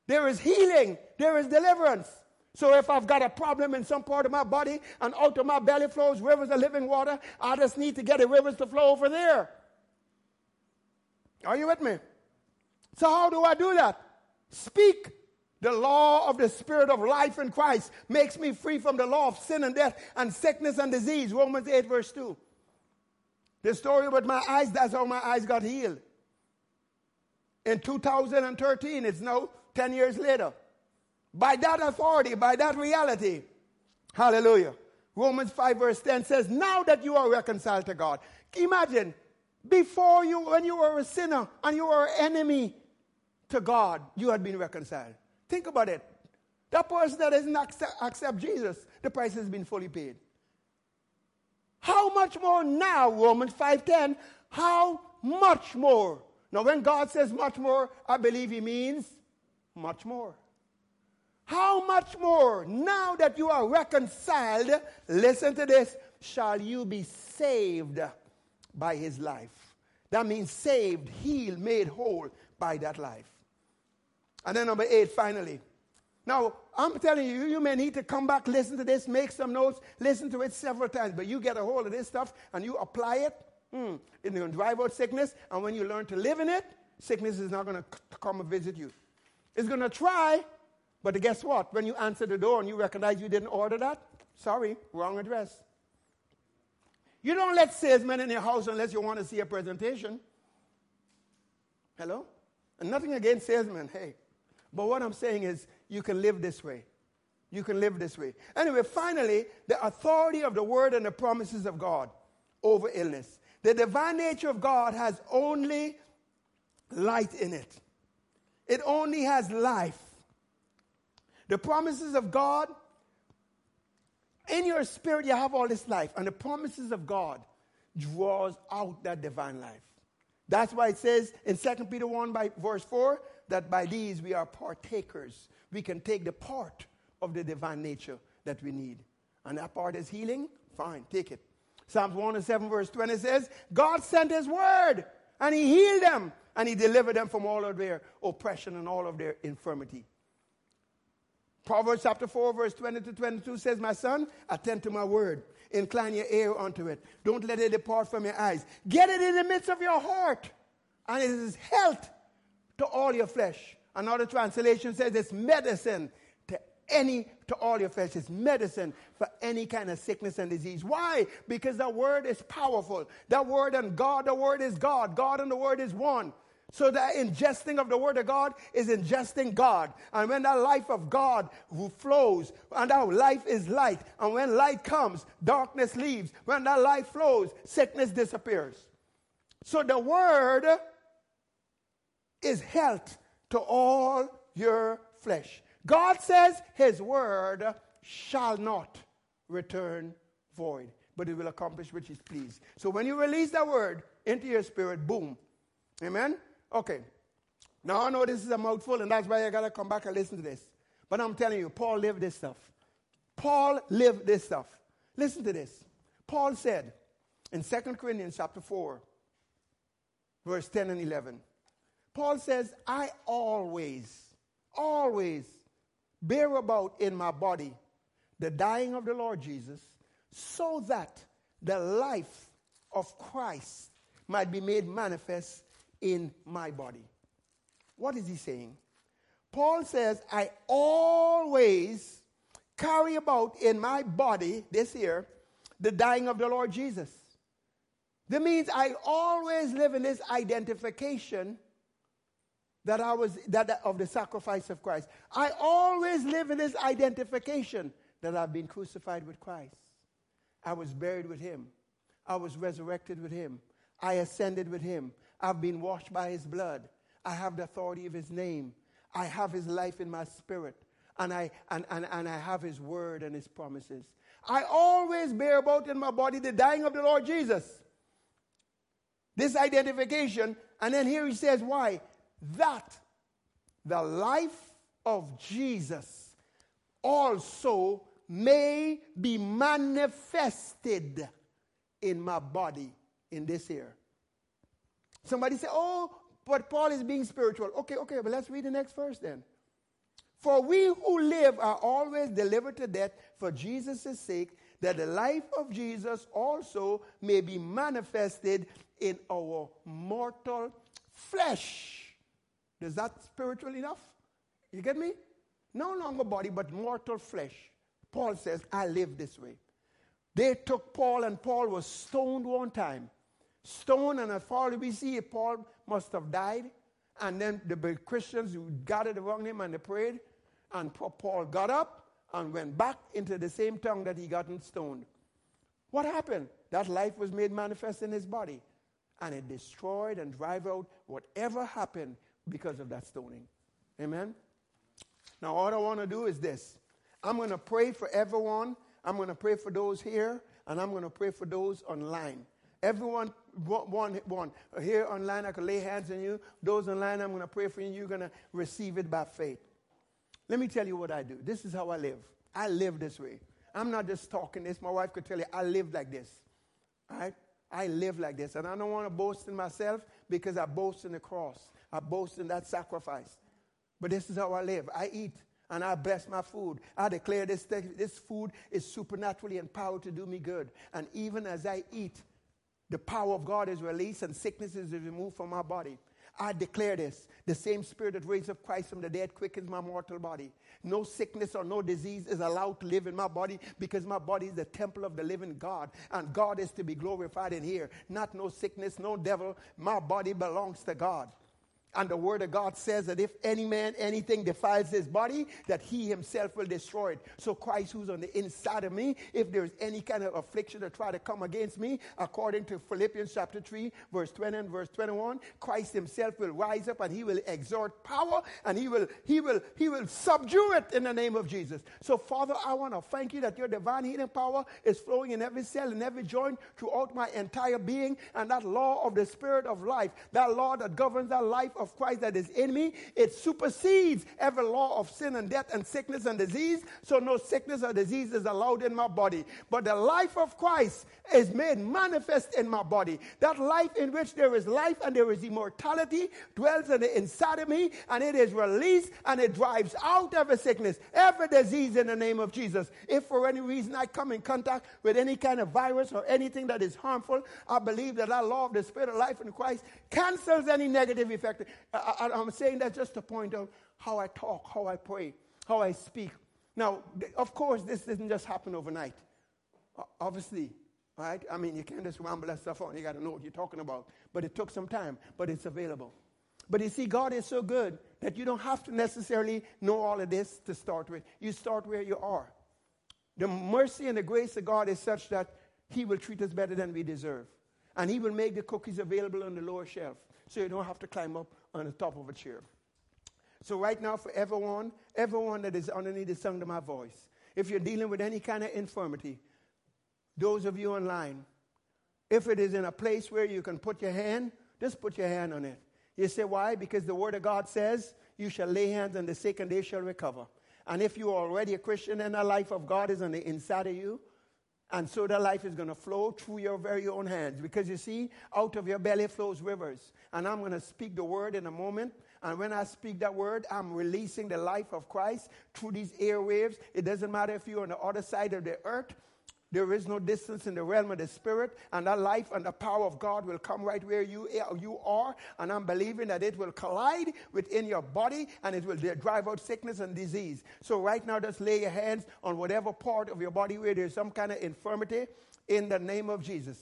there is healing, there is deliverance. So if I've got a problem in some part of my body and out of my belly flows rivers of living water, I just need to get the rivers to flow over there. Are you with me? So how do I do that? Speak the law of the Spirit of life in Christ makes me free from the law of sin and death and sickness and disease. Romans 8, verse 2. The story about my eyes, that's how my eyes got healed. in 2013. It's now 10 years later. By that authority, by that reality. Hallelujah. Romans 5 verse 10 says, now that you are reconciled to God. Imagine, before you, when you were a sinner and you were an enemy to God, you had been reconciled. Think about it. That person that doesn't accept, accept Jesus, the price has been fully paid. How much more now, Romans 5.10, how much more? Now when God says much more, I believe he means much more. How much more, now that you are reconciled, listen to this, shall you be saved by his life? That means saved, healed, made whole by that life. And then number eight, finally. Now, I'm telling you, you may need to come back, listen to this, make some notes, listen to it several times, but you get a hold of this stuff and you apply it, mm, it's going to drive out sickness. And when you learn to live in it, sickness is not going to come and visit you. It's going to try, but guess what? When you answer the door and you recognize you didn't order that, sorry, wrong address. You don't let salesmen in your house unless you want to see a presentation. Hello? And nothing against salesmen, hey. But what I'm saying is, you can live this way. You can live this way. Anyway, finally, the authority of the word and the promises of God over illness. The divine nature of God has only light in it, it only has life. The promises of God, in your spirit, you have all this life, and the promises of God draws out that divine life. That's why it says in 2 Peter 1 by verse 4 that by these we are partakers. We can take the part of the divine nature that we need. And that part is healing? Fine, take it. Psalms 107 verse 20 says, God sent his word and he healed them and he delivered them from all of their oppression and all of their infirmity. Proverbs chapter 4 verse 20 to 22 says, My son, attend to my word. Incline your ear unto it. Don't let it depart from your eyes. Get it in the midst of your heart. And it is health to all your flesh. Another translation says it's medicine to any, to all your flesh. It's medicine for any kind of sickness and disease. Why? Because the word is powerful. That word and God, the word is God. God and the word is one. So that ingesting of the word of God is ingesting God. And when that life of God who flows, and our life is light, and when light comes, darkness leaves. When that light flows, sickness disappears. So the word is health to all your flesh. God says his word shall not return void, but it will accomplish which is pleased. So when you release that word into your spirit, boom. Amen? Okay. Now I know this is a mouthful, and that's why I gotta come back and listen to this. But I'm telling you, Paul lived this stuff. Paul lived this stuff. Listen to this. Paul said in 2 Corinthians chapter 4, verse 10 and 11. Paul says, I always, always bear about in my body the dying of the Lord Jesus, so that the life of Christ might be made manifest in my body. What is he saying? Paul says, I always carry about in my body this year the dying of the Lord Jesus. That means I always live in this identification that I was that of the sacrifice of Christ. I always live in this identification that I've been crucified with Christ. I was buried with him. I was resurrected with him. I ascended with him. I've been washed by his blood. I have the authority of his name. I have his life in my spirit. And I, and, and, and I have his word and his promises. I always bear about in my body the dying of the Lord Jesus. This identification. And then here he says, why? That the life of Jesus also may be manifested in my body in this year. Somebody say, Oh, but Paul is being spiritual. Okay, okay, but let's read the next verse then. For we who live are always delivered to death for Jesus' sake, that the life of Jesus also may be manifested in our mortal flesh. Is that spiritual enough? You get me? No longer body, but mortal flesh. Paul says, I live this way. They took Paul, and Paul was stoned one time. Stoned, and as far as we see, Paul must have died. And then the Christians who gathered around him and they prayed. And Paul got up and went back into the same tongue that he got stoned. What happened? That life was made manifest in his body. And it destroyed and drive out whatever happened because of that stoning. Amen? Now, all I want to do is this I'm going to pray for everyone. I'm going to pray for those here, and I'm going to pray for those online. Everyone, one, one. Here online, I can lay hands on you. Those online, I'm going to pray for you. You're going to receive it by faith. Let me tell you what I do. This is how I live. I live this way. I'm not just talking this. My wife could tell you, I live like this. All right? I live like this. And I don't want to boast in myself because I boast in the cross. I boast in that sacrifice. But this is how I live. I eat and I bless my food. I declare this, this food is supernaturally empowered to do me good. And even as I eat, the power of God is released and sickness is removed from my body. I declare this the same spirit that raised up Christ from the dead quickens my mortal body. No sickness or no disease is allowed to live in my body because my body is the temple of the living God. And God is to be glorified in here. Not no sickness, no devil. My body belongs to God. And the word of God says that if any man, anything defiles his body, that he himself will destroy it. So Christ who's on the inside of me, if there's any kind of affliction that try to come against me, according to Philippians chapter 3, verse 20 and verse 21, Christ himself will rise up and he will exert power and he will, he will, he will subdue it in the name of Jesus. So Father, I want to thank you that your divine healing power is flowing in every cell and every joint throughout my entire being and that law of the spirit of life, that law that governs our life Christ that is in me, it supersedes every law of sin and death and sickness and disease. So no sickness or disease is allowed in my body. But the life of Christ is made manifest in my body. That life in which there is life and there is immortality dwells in the inside of me and it is released and it drives out every sickness, every disease in the name of Jesus. If for any reason I come in contact with any kind of virus or anything that is harmful, I believe that that law of the spirit of life in Christ cancels any negative effect. I, am saying that just to point out how I talk, how I pray, how I speak. Now, of course, this didn't just happen overnight. Obviously, right? I mean, you can't just ramble that stuff on. You got to know what you're talking about. But it took some time, but it's available. But you see, God is so good that you don't have to necessarily know all of this to start with. You start where you are. The mercy and the grace of God is such that He will treat us better than we deserve. And He will make the cookies available on the lower shelf so you don't have to climb up on the top of a chair. So, right now, for everyone, everyone that is underneath the sound of my voice, if you're dealing with any kind of infirmity, those of you online, if it is in a place where you can put your hand, just put your hand on it. You say, why? Because the Word of God says, you shall lay hands on the sick and they shall recover. And if you are already a Christian and the life of God is on the inside of you, and so that life is going to flow through your very own hands. Because you see, out of your belly flows rivers. And I'm going to speak the word in a moment. And when I speak that word, I'm releasing the life of Christ through these airwaves. It doesn't matter if you're on the other side of the earth there is no distance in the realm of the spirit, and that life and the power of God will come right where you, you are. And I'm believing that it will collide within your body and it will drive out sickness and disease. So, right now, just lay your hands on whatever part of your body where there's some kind of infirmity in the name of Jesus.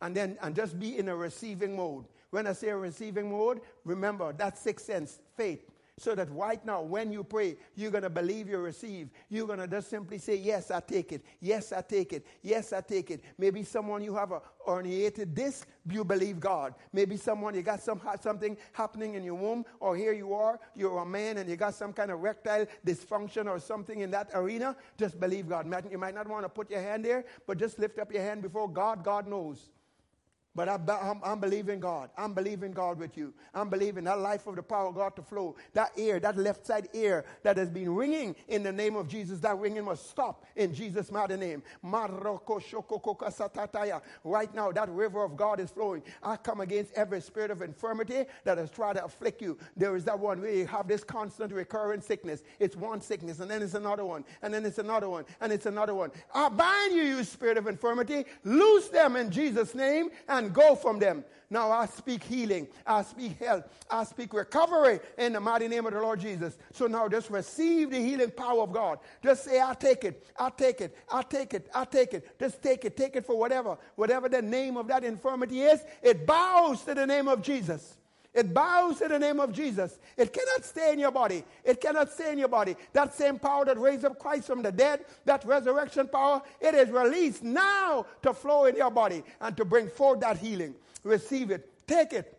And then, and just be in a receiving mode. When I say a receiving mode, remember that sixth sense, faith. So that right now, when you pray, you're going to believe you receive. You're going to just simply say, Yes, I take it. Yes, I take it. Yes, I take it. Maybe someone you have a herniated disc, you believe God. Maybe someone you got some, something happening in your womb, or here you are, you're a man and you got some kind of erectile dysfunction or something in that arena. Just believe God. You might not want to put your hand there, but just lift up your hand before God. God knows. But I, am believing God. I'm believing God with you. I'm believing that life of the power of God to flow. That ear, that left side ear that has been ringing in the name of Jesus, that ringing must stop in Jesus' mighty name. Right now, that river of God is flowing. I come against every spirit of infirmity that has tried to afflict you. There is that one where you have this constant recurrent sickness. It's one sickness, and then it's another one, and then it's another one, and it's another one. I bind you, you spirit of infirmity. Loose them in Jesus' name and and go from them. Now I speak healing. I speak health. I speak recovery in the mighty name of the Lord Jesus. So now just receive the healing power of God. Just say, I take it. I take it. I take it. I take it. Just take it. Take it for whatever. Whatever the name of that infirmity is, it bows to the name of Jesus. It bows in the name of Jesus. It cannot stay in your body. It cannot stay in your body. That same power that raised up Christ from the dead, that resurrection power, it is released now to flow in your body and to bring forth that healing. Receive it. Take it.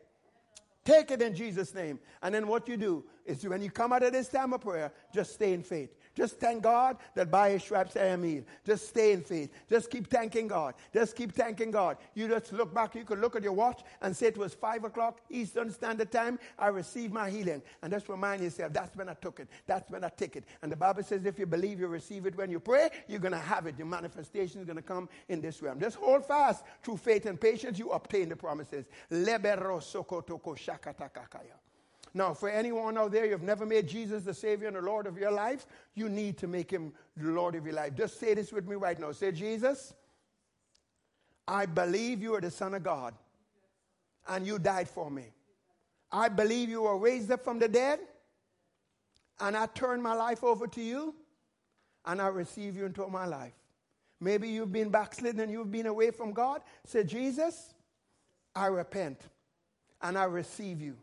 Take it in Jesus' name. And then what you do is when you come out of this time of prayer, just stay in faith. Just thank God that by his stripes I am healed. Just stay in faith. Just keep thanking God. Just keep thanking God. You just look back, you could look at your watch and say it was five o'clock Eastern Standard Time. I received my healing. And just remind yourself, that's when I took it. That's when I take it. And the Bible says if you believe you receive it when you pray, you're to have it. Your manifestation is to come in this realm. Just hold fast. Through faith and patience, you obtain the promises. Now, for anyone out there, you've never made Jesus the Savior and the Lord of your life, you need to make Him the Lord of your life. Just say this with me right now. Say, Jesus, I believe you are the Son of God and you died for me. I believe you were raised up from the dead and I turn my life over to you and I receive you into my life. Maybe you've been backslidden and you've been away from God. Say, Jesus, I repent and I receive you.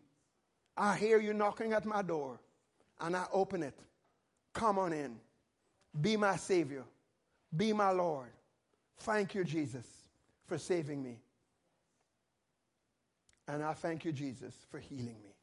I hear you knocking at my door and I open it. Come on in. Be my Savior. Be my Lord. Thank you, Jesus, for saving me. And I thank you, Jesus, for healing me.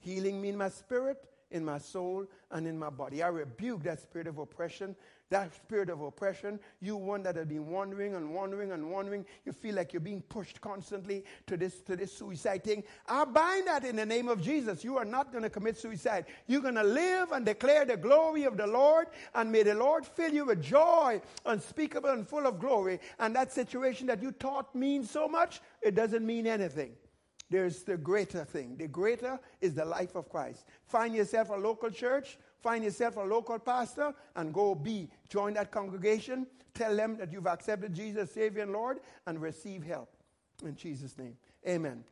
Healing me in my spirit, in my soul, and in my body. I rebuke that spirit of oppression that spirit of oppression, you one that have been wandering and wandering and wandering, you feel like you're being pushed constantly to this, to this suicide thing. I bind that in the name of Jesus. You are not going to commit suicide. You're going to live and declare the glory of the Lord, and may the Lord fill you with joy unspeakable and full of glory. And that situation that you thought means so much, it doesn't mean anything. There's the greater thing. The greater is the life of Christ. Find yourself a local church Find yourself a local pastor and go be. Join that congregation. Tell them that you've accepted Jesus, Savior, and Lord, and receive help. In Jesus' name. Amen.